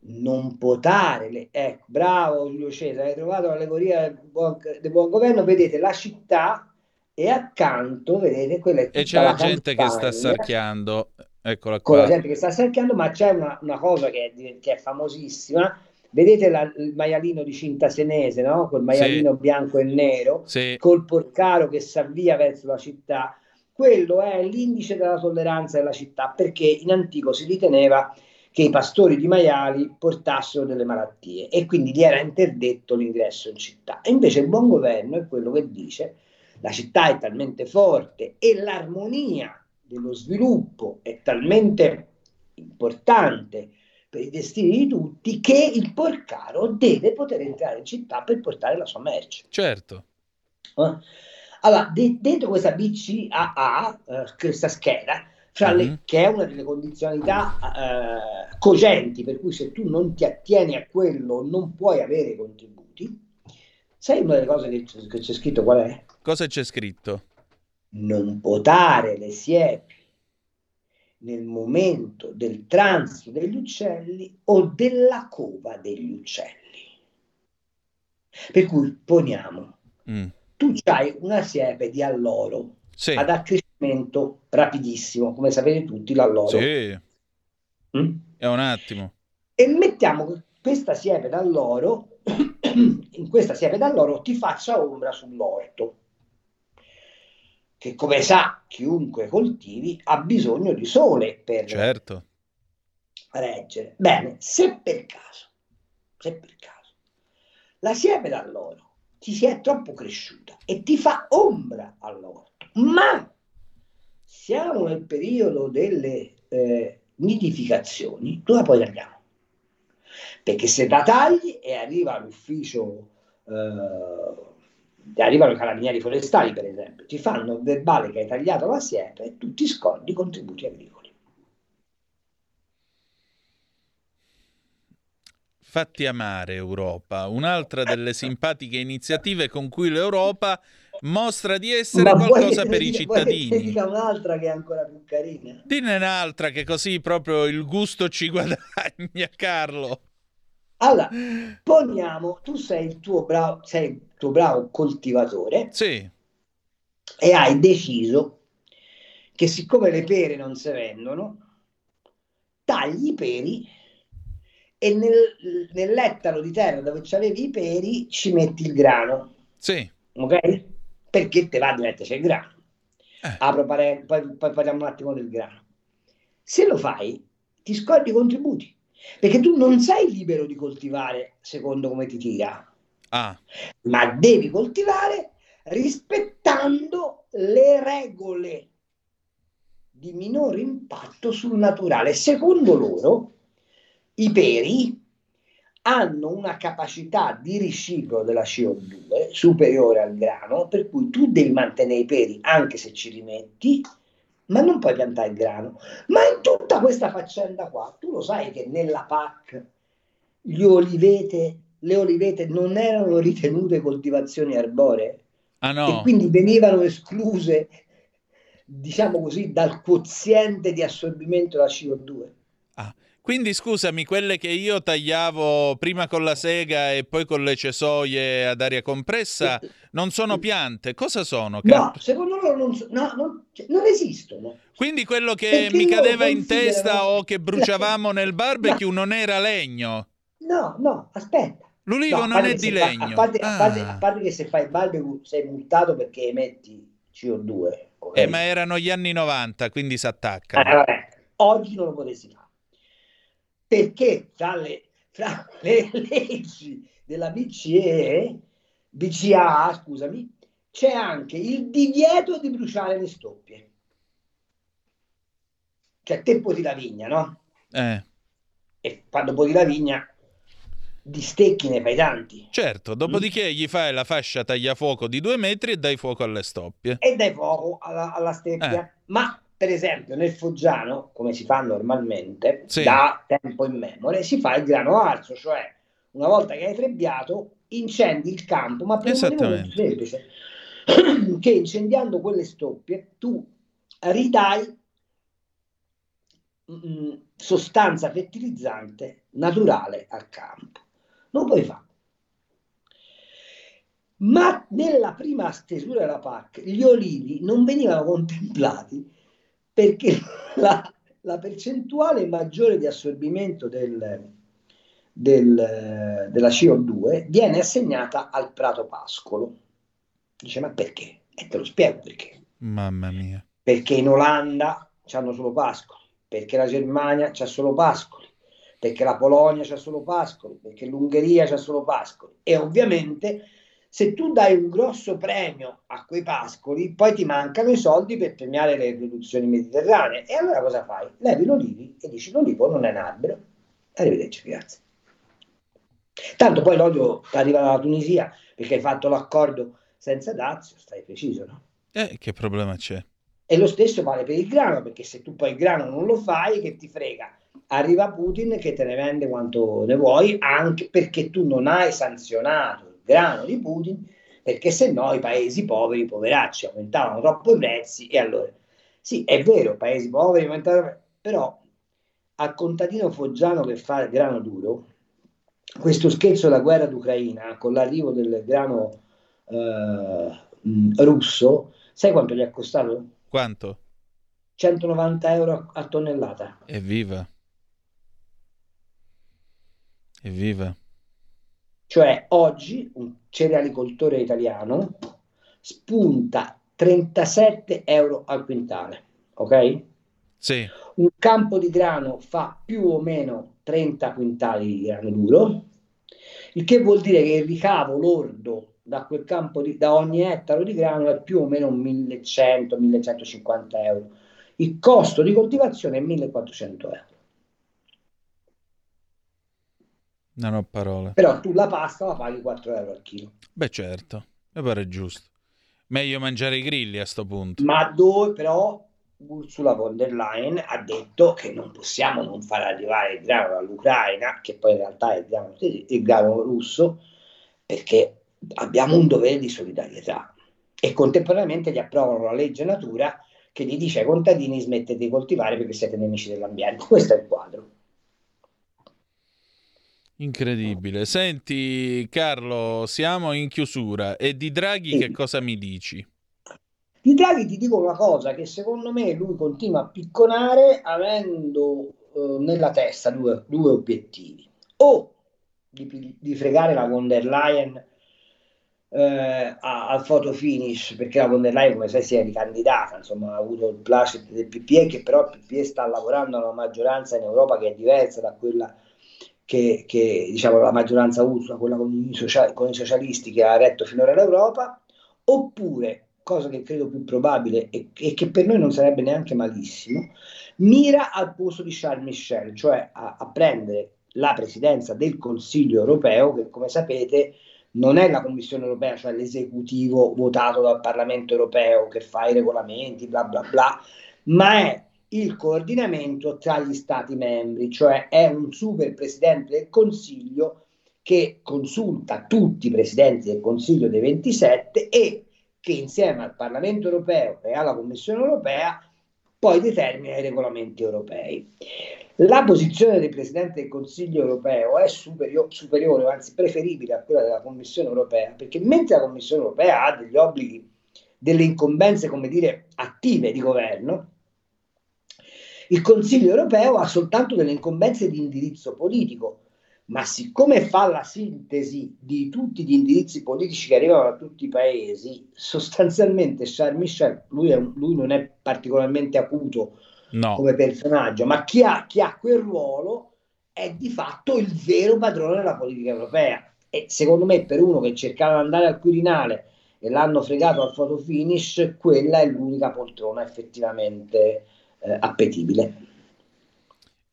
Non potare, le- ecco, bravo Giulio Cesare, hai trovato l'allegoria del buon, del buon governo, vedete la città e accanto, vedete, quella è E c'è la gente che sta sarchiando. Eccola con la qua. gente che sta cercando, ma c'è una, una cosa che è, che è famosissima. Vedete la- il maialino di Cinta Senese, no? Quel maialino bianco e nero, Sì. col porcaro che si avvia verso la città. Quello è l'indice della tolleranza della città, perché in antico si riteneva che i pastori di maiali portassero delle malattie e quindi gli era interdetto l'ingresso in città. E invece il buon governo è quello che dice la città è talmente forte e l'armonia dello sviluppo è talmente importante per i destini di tutti che il porcaro deve poter entrare in città per portare la sua merce. Certo. Eh? Allora, de- dentro questa BCAA, eh, questa scheda, le- Mhm. che è una delle condizionalità eh, cogenti, per cui se tu non ti attieni a quello non puoi avere contributi, sai una delle cose che, c- che c'è scritto qual è? Cosa c'è scritto? Non potare le siepi nel momento del transito degli uccelli o della cova degli uccelli. Per cui poniamo, Mm. tu hai una siepe di alloro Sì. ad accrescimento rapidissimo, come sapete tutti l'alloro. Sì. Mm? È un attimo. E mettiamo questa siepe d'alloro, in questa siepe d'alloro ti faccia ombra sull'orto, che come sa chiunque coltivi ha bisogno di sole per Certo. reggere. Bene, se per caso, se per caso, la siepe d'alloro ti si è troppo cresciuta e ti fa ombra all'orto, ma siamo nel periodo delle eh, nidificazioni, tu la puoi tagliare. Perché se la tagli e arriva all'ufficio, eh, arrivano i carabinieri forestali per esempio, ti fanno il verbale che hai tagliato la siepe e tu ti scordi i contributi agricoli. Fatti amare Europa, un'altra delle simpatiche iniziative con cui l'Europa mostra di essere Ma qualcosa per i cittadini. dica un'altra che è ancora più carina. Dine un'altra che così proprio il gusto ci guadagna, Carlo. Allora, poniamo, tu sei il tuo bravo, sei il tuo bravo coltivatore Sì, e hai deciso che siccome le pere non si vendono, tagli i peri e nel, nell'ettaro di terra dove c'avevi i peri ci metti il grano, sì. ok? Perché te va direttamente c'è il grano. Eh. Apro pare- poi, poi parliamo un attimo del grano. Se lo fai, ti scordi i contributi, perché tu non sei libero di coltivare secondo come ti tira, Ah, ma devi coltivare rispettando le regole di minore impatto sul naturale. Secondo loro, i peri hanno una capacità di riciclo della CO2 superiore al grano, per cui tu devi mantenere i peri anche se ci rimetti, ma non puoi piantare il grano. Ma in tutta questa faccenda qua, tu lo sai che nella PAC gli olivete, le olivete non erano ritenute coltivazioni arboree ah e no. quindi venivano escluse, diciamo così, dal quoziente di assorbimento della CO2. Quindi scusami, quelle che io tagliavo prima con la sega e poi con le cesoie ad aria compressa non sono piante, cosa sono? No, secondo loro non, so- no, non- cioè, non esistono. Quindi quello che Perché mi cadeva in testa o che bruciavamo nel barbecue non era legno. No, no, aspetta. L'ulivo No, non è di fa- legno. a, parte, a parte- Ah. a parte che se fai il barbecue sei multato perché emetti CO2. ok? Eh, ma erano gli anni 90, quindi si Eh, attaccano. vabbè, oggi non lo potresti fare. Perché tra le, fra le leggi della BCE, BCA, scusami, c'è anche il divieto di bruciare le stoppie. Cioè, te poti la vigna, no? Eh, E quando poti la vigna, di stecchi ne fai tanti. certo, dopodiché gli fai la fascia tagliafuoco di due metri e dai fuoco alle stoppie. e dai fuoco alla, alla steppia. Eh. Ma per esempio nel foggiano, come si fa normalmente, Sì. da tempo in memoria, si fa il grano arso, cioè una volta che hai trebbiato, incendi il campo, ma per un motivo semplice, che incendiando quelle stoppie tu ridai mm, sostanza fertilizzante naturale al campo. Non puoi fare. Ma nella prima stesura della PAC gli olivi non venivano contemplati perché la, la percentuale maggiore di assorbimento del- del- della CO2 viene assegnata al prato pascolo. Dice, ma perché? E te lo spiego perché. Mamma mia. Perché in Olanda c'hanno solo pascoli, perché la Germania c'ha solo pascoli, perché la Polonia c'ha solo Pascoli, perché l'Ungheria c'ha solo Pascoli e ovviamente se tu dai un grosso premio a quei pascoli, poi ti mancano i soldi per premiare le produzioni mediterranee. E allora cosa fai? Levi l'olivi e dici l'olivo non è un albero. Arrivederci, grazie. Tanto poi l'olio arriva dalla Tunisia perché hai fatto l'accordo senza dazio, stai preciso, no? Eh, che problema c'è? E lo stesso vale per il grano, perché se tu poi il grano non lo fai, che ti frega? Arriva Putin che te ne vende quanto ne vuoi, anche perché tu non hai sanzionato grano di Putin, perché se no i paesi poveri, poveracci, aumentavano troppo i prezzi e allora... Sì, è vero, paesi poveri aumentavano, però al contadino foggiano che fa il grano duro, questo scherzo della guerra d'Ucraina con l'arrivo del grano eh, russo, sai quanto gli è costato? Quanto? 190 euro a tonnellata. Evviva. Evviva. Cioè oggi un cerealicoltore italiano spunta 37 euro al quintale, ok? Sì. Un campo di grano fa più o meno 30 quintali di grano duro, il che vuol dire che il ricavo lordo da quel campo di, da ogni ettaro di grano è più o meno 1100-1150 euro. Il costo di coltivazione è 1400 euro. Non ho parole. Però tu la pasta la paghi 4 euro al chilo. Beh, certo, mi pare giusto. Meglio mangiare i grilli a sto punto. Ma dove però Ursula von der Leyen ha detto che non possiamo non far arrivare il grano dall'Ucraina, che poi in realtà è il grano, il grano russo, perché abbiamo un dovere di solidarietà. E contemporaneamente gli approvano la legge natura che gli dice ai contadini smettete di coltivare perché siete nemici dell'ambiente. Questo è il quadro. Incredibile. Senti, Carlo, siamo in chiusura. E di Draghi che cosa mi dici? Di Draghi ti dico una cosa, che secondo me lui continua a picconare avendo eh, nella testa due, due obiettivi. O di, di fregare la von der Leyen eh, al photo finish, perché la von der Leyen, come sai, si è ricandidata, insomma, ha avuto il placet del PPE, che però il PPE sta lavorando a una maggioranza in Europa che è diversa da quella che, che, diciamo la maggioranza Ursula, quella con i, socia- con i socialisti che ha retto finora l'Europa, oppure, cosa che credo più probabile e, e che per noi non sarebbe neanche malissimo, mira al posto di Charles Michel, cioè a, a prendere la presidenza del Consiglio europeo, che come sapete non è la Commissione europea, cioè l'esecutivo votato dal Parlamento europeo che fa i regolamenti, bla bla bla, ma è il coordinamento tra gli Stati membri, cioè è un super presidente del Consiglio che consulta tutti i presidenti del Consiglio dei 27 e che insieme al Parlamento europeo e alla Commissione europea poi determina i regolamenti europei. La posizione del Presidente del Consiglio europeo è superio- superiore, anzi preferibile a quella della Commissione europea, perché mentre la Commissione europea ha degli obblighi, delle incombenze, come dire, attive di governo, il Consiglio europeo ha soltanto delle incombenze di indirizzo politico, ma siccome fa la sintesi di tutti gli indirizzi politici che arrivano da tutti i paesi, sostanzialmente Charles Michel, lui, un- lui non è particolarmente acuto No. come personaggio, ma chi ha, chi ha quel ruolo è di fatto il vero padrone della politica europea. E secondo me, per uno che cercava di andare al Quirinale e l'hanno fregato al photo finish, quella è l'unica poltrona effettivamente eh, appetibile.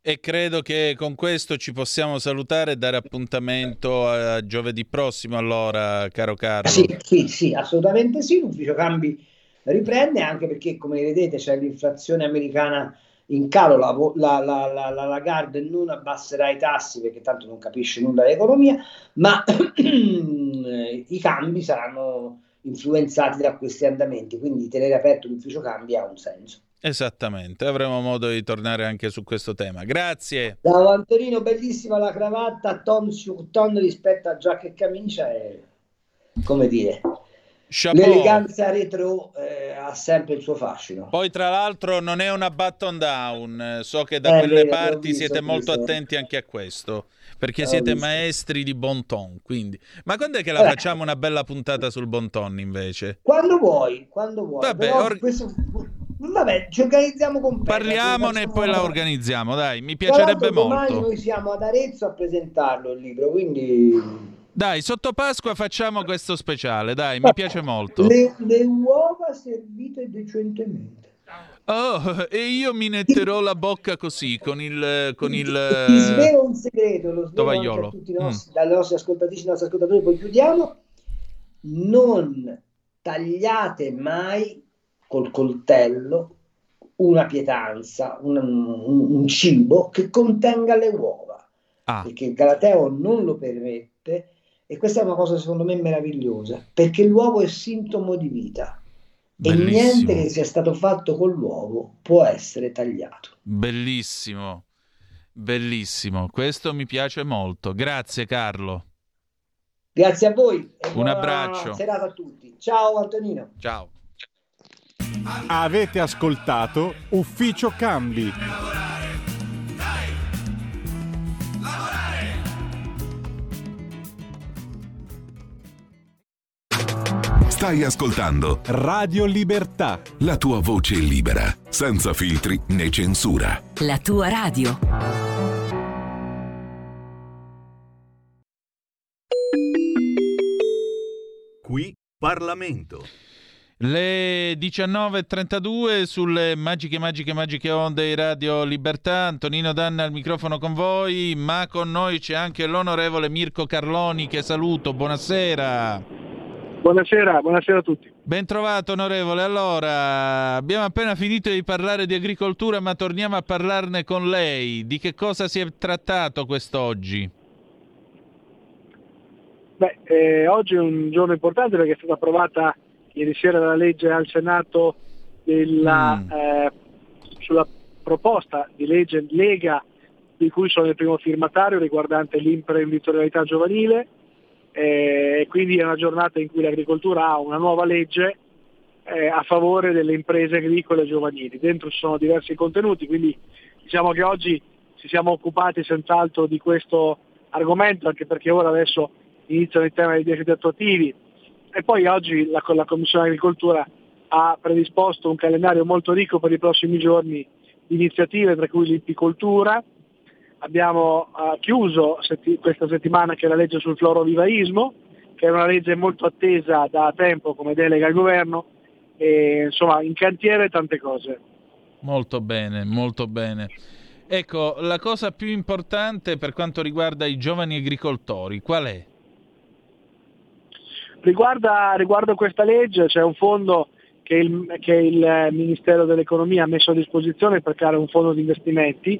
E credo che con questo ci possiamo salutare e dare appuntamento a giovedì prossimo, allora, caro Carlo. Sì, sì, sì, assolutamente sì. L'ufficio cambi riprende anche perché, come vedete, c'è l'inflazione americana in calo. La, la, la, la, la Lagarde non abbasserà i tassi perché tanto non capisce nulla dell'economia, ma i cambi saranno influenzati da questi andamenti. Quindi tenere aperto l'ufficio cambi ha un senso. Esattamente, avremo modo di tornare anche su questo tema. Grazie. Ciao Antonino, bellissima la cravatta, ton sur ton rispetto a giacca e camicia è, come dire, Chapeau. l'eleganza retro eh, ha sempre il suo fascino. Poi tra l'altro non è una button down, so che da Eh, quelle vero, parti visto, siete molto visto. attenti anche a questo, perché L'ho siete visto. maestri di bon ton, quindi. Ma quando è che la Eh. facciamo una bella puntata sul bon ton invece? Quando vuoi, quando vuoi. Vabbè, or- questo Vabbè, ci organizziamo con Petra, Parliamone e poi la organizziamo, dai, mi piacerebbe molto. noi siamo ad Arezzo a presentarlo il libro, quindi Dai, sotto Pasqua facciamo questo speciale, dai, mi piace molto. le, le uova servite decentemente. Oh, e io mi netterò la bocca così, con il... Con il Ti svelo un segreto, lo svelo a tutti i nostri, dalle nostre ascoltatrici, i nostri ascoltatori, poi chiudiamo. Non tagliate mai col coltello una pietanza, un, un- un cibo che contenga le uova, Ah. perché Galateo non lo permette e questa è una cosa secondo me meravigliosa, perché l'uovo è sintomo di vita e Bellissimo. niente che sia stato fatto con l'uovo può essere tagliato. Bellissimo, bellissimo, questo mi piace molto. Grazie Carlo, Grazie a voi e Un buona abbraccio. serata a tutti. Ciao Antonino. ciao. Avete ascoltato Ufficio Cambi. Stai ascoltando Radio Libertà. la tua voce libera, senza filtri né censura. La tua radio. Qui Parlamento. Le 19.32 sulle magiche, magiche, magiche onde di Radio Libertà. Antonino Danna al microfono con voi, ma con noi c'è anche l'onorevole Mirko Carloni che saluto. Buonasera. Buonasera, buonasera a tutti. Ben trovato onorevole. Allora, abbiamo appena finito di parlare di agricoltura, ma torniamo a parlarne con lei. Di che cosa si è trattato quest'oggi? Beh, eh, oggi è un giorno importante perché è stata approvata ieri sera la legge al Senato della, eh, sulla proposta di legge Lega di cui sono il primo firmatario riguardante l'imprenditorialità giovanile eh, e quindi è una giornata in cui l'agricoltura ha una nuova legge eh, a favore delle imprese agricole giovanili. Dentro ci sono diversi contenuti, quindi diciamo che oggi ci siamo occupati senz'altro di questo argomento, anche perché ora adesso iniziano i temi dei decreti attuativi e poi oggi la, la Commissione Agricoltura ha predisposto un calendario molto ricco per i prossimi giorni di iniziative, tra cui l'ippicoltura. Abbiamo eh, chiuso setti- questa settimana che è la legge sul florovivaismo, che è una legge molto attesa da tempo come delega al governo, e insomma in cantiere tante cose. Molto bene, molto bene. Ecco, la cosa più importante per quanto riguarda i giovani agricoltori, qual è? Riguarda, riguardo questa legge c'è un fondo che il, che il eh, Ministero dell'Economia ha messo a disposizione per creare un fondo di investimenti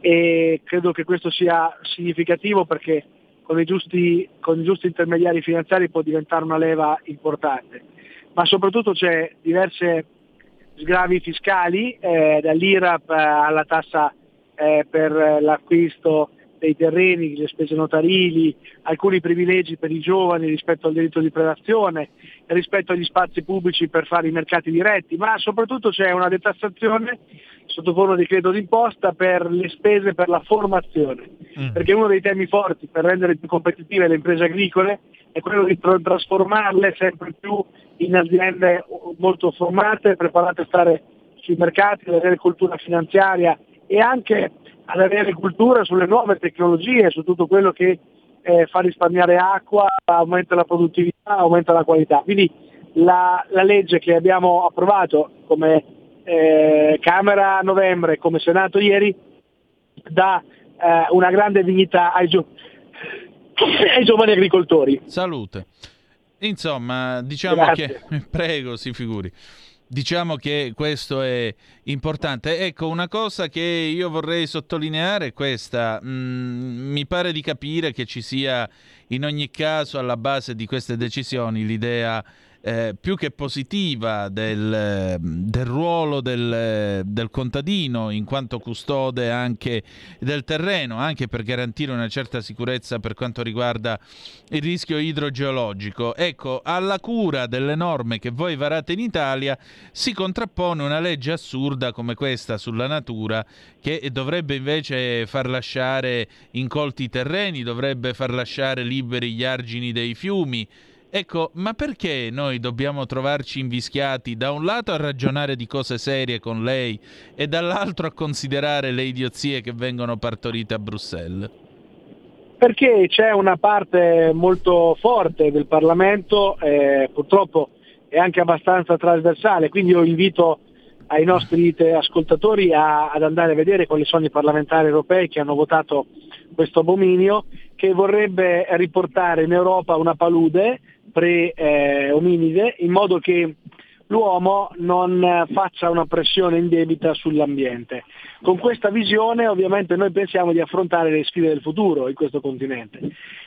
e credo che questo sia significativo perché con i giusti, con i giusti intermediari finanziari può diventare una leva importante. Ma soprattutto c'è diverse sgravi fiscali, eh, dall'IRAP alla tassa eh, per eh, l'acquisto dei terreni, le spese notarili, alcuni privilegi per i giovani rispetto al diritto di prelazione, rispetto agli spazi pubblici per fare i mercati diretti, ma soprattutto c'è una detassazione sotto forma di credito d'imposta per le spese per la formazione, perché uno dei temi forti per rendere più competitive le imprese agricole è quello di tra- trasformarle sempre più in aziende molto formate, preparate a stare sui mercati, ad avere cultura finanziaria e anche ad avere cultura sulle nuove tecnologie, su tutto quello che eh, fa risparmiare acqua, aumenta la produttività, aumenta la qualità. Quindi la, la legge che abbiamo approvato come eh, Camera a novembre e come Senato ieri dà eh, una grande dignità ai, gio- ai giovani agricoltori. Salute. Insomma, diciamo Grazie. che... Prego, si figuri. Diciamo che questo è importante. Ecco, una cosa che io vorrei sottolineare è questa. Mm, mi pare di capire che ci sia in ogni caso alla base di queste decisioni l'idea eh, più che positiva del, del ruolo del, del contadino in quanto custode anche del terreno, anche per garantire una certa sicurezza per quanto riguarda il rischio idrogeologico. Ecco, alla cura delle norme che voi varate in Italia si contrappone una legge assurda come questa sulla natura che dovrebbe invece far lasciare incolti i terreni, dovrebbe far lasciare liberi gli argini dei fiumi Ecco, ma perché noi dobbiamo trovarci invischiati da un lato a ragionare di cose serie con lei e dall'altro a considerare le idiozie che vengono partorite a Bruxelles? Perché c'è una parte molto forte del Parlamento, eh, purtroppo è anche abbastanza trasversale, quindi io invito ai nostri ascoltatori a- ad andare a vedere quali sono i parlamentari europei che hanno votato questo abominio, che vorrebbe riportare in Europa una palude pre-ominide in modo che l'uomo non eh, faccia una pressione indebita sull'ambiente. Con questa visione ovviamente noi pensiamo di affrontare le sfide del futuro in questo continente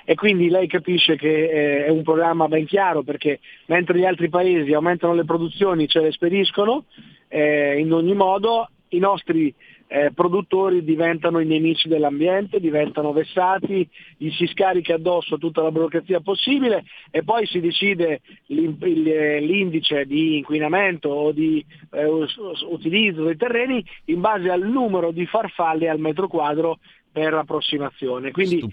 e quindi lei capisce che eh, è un programma ben chiaro perché mentre gli altri paesi aumentano le produzioni, ce le spediscono, eh, in ogni modo i nostri eh, produttori diventano i nemici dell'ambiente, diventano vessati, gli si scarica addosso tutta la burocrazia possibile e poi si decide eh, l'indice di inquinamento o di eh, utilizzo dei terreni in base al numero di farfalle al metro quadro per approssimazione. Quindi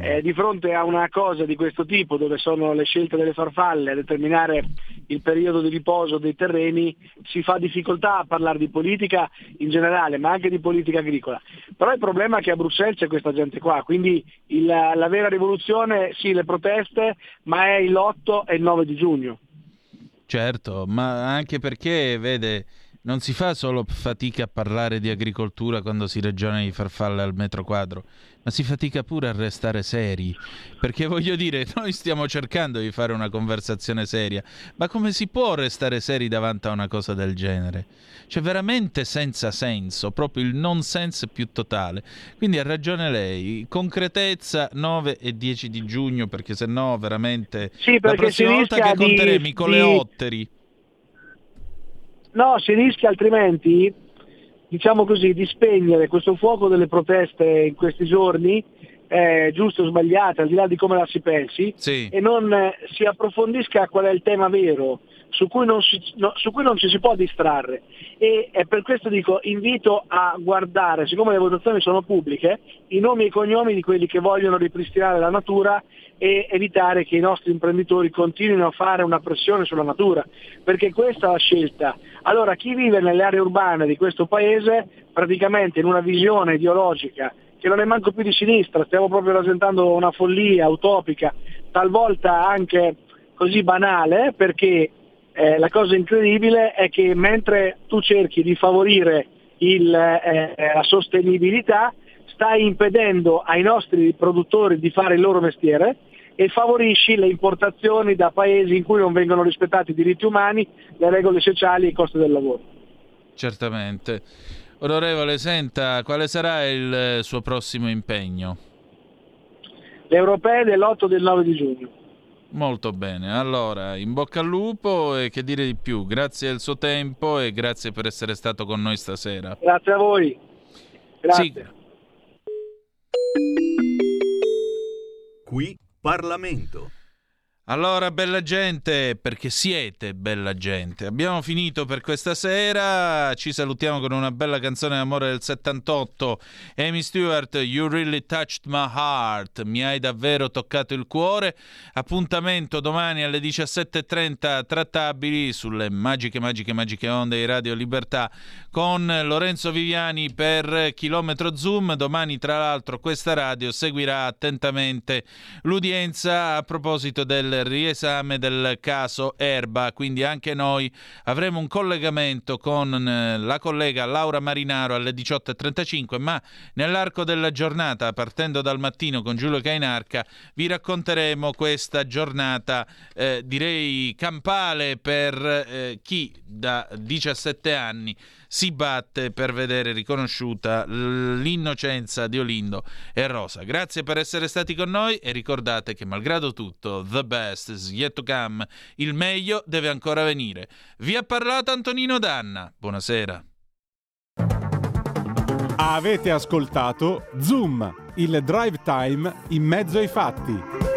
eh, di fronte a una cosa di questo tipo, dove sono le scelte delle farfalle a determinare il periodo di riposo dei terreni, si fa difficoltà a parlare di politica in generale, ma anche di politica agricola. Però il problema è che a Bruxelles c'è questa gente qua, quindi il- la vera rivoluzione, sì, le proteste, ma è l'8 e il 9 di giugno. Certo, ma anche perché, vede, non si fa solo fatica a parlare di agricoltura quando si ragiona di farfalle al metro quadro, ma si fatica pure a restare seri. Perché voglio dire, noi stiamo cercando di fare una conversazione seria, ma come si può restare seri davanti a una cosa del genere? Cioè, veramente senza senso, proprio il non sense più totale. Quindi ha ragione lei, concretezza 9 e 10 di giugno, perché se no veramente Sì, la perché prossima si volta che conteremo di- i coleotteri. No, si rischia altrimenti, diciamo così, di spegnere questo fuoco delle proteste in questi giorni, eh, giusto o sbagliate, al di là di come la si pensi, Sì. e non eh, si approfondisca qual è il tema vero, su cui non, si- no, su cui non ci si può distrarre. E per questo dico, invito a guardare, siccome le votazioni sono pubbliche, i nomi e i cognomi di quelli che vogliono ripristinare la natura e evitare che i nostri imprenditori continuino a fare una pressione sulla natura, perché questa è la scelta. Allora chi vive nelle aree urbane di questo paese, praticamente in una visione ideologica che non è manco più di sinistra, stiamo proprio rappresentando una follia utopica, talvolta anche così banale, perché eh, la cosa incredibile è che mentre tu cerchi di favorire il, eh, la sostenibilità, stai impedendo ai nostri produttori di fare il loro mestiere e favorisci le importazioni da paesi in cui non vengono rispettati i diritti umani, le regole sociali e i costi del lavoro. Certamente. Onorevole, senta, quale sarà il eh, suo prossimo impegno? Le europee dell'8 e del 9 di giugno. Molto bene, allora in bocca al lupo e che dire di più, grazie del suo tempo e grazie per essere stato con noi stasera. Grazie a voi. Grazie. Sì. Qui Parlamento. Allora, bella gente, perché siete bella gente. Abbiamo finito per questa sera. Ci salutiamo con una bella canzone d'amore del 78. Amy Stewart, You Really Touched My Heart. Mi hai davvero toccato il cuore. Appuntamento domani alle 17.30 trattabili sulle magiche, magiche, magiche onde di Radio Libertà con Lorenzo Viviani per Chilometro Zoom. Domani, tra l'altro, questa radio seguirà attentamente l'udienza a proposito del riesame del caso Erba, quindi anche noi avremo un collegamento con eh, la collega Laura Marinaro alle 18.35, ma nell'arco della giornata, partendo dal mattino con Giulio Cainarca, vi racconteremo questa giornata, eh, direi campale per eh, chi da 17 anni si batte per vedere riconosciuta l'innocenza di Olindo e Rosa. Grazie per essere stati con noi e ricordate che malgrado tutto, the best is yet to come, il meglio deve ancora venire. Vi ha parlato Antonino Danna. Buonasera. Avete ascoltato Zoom, il drive time in mezzo ai fatti.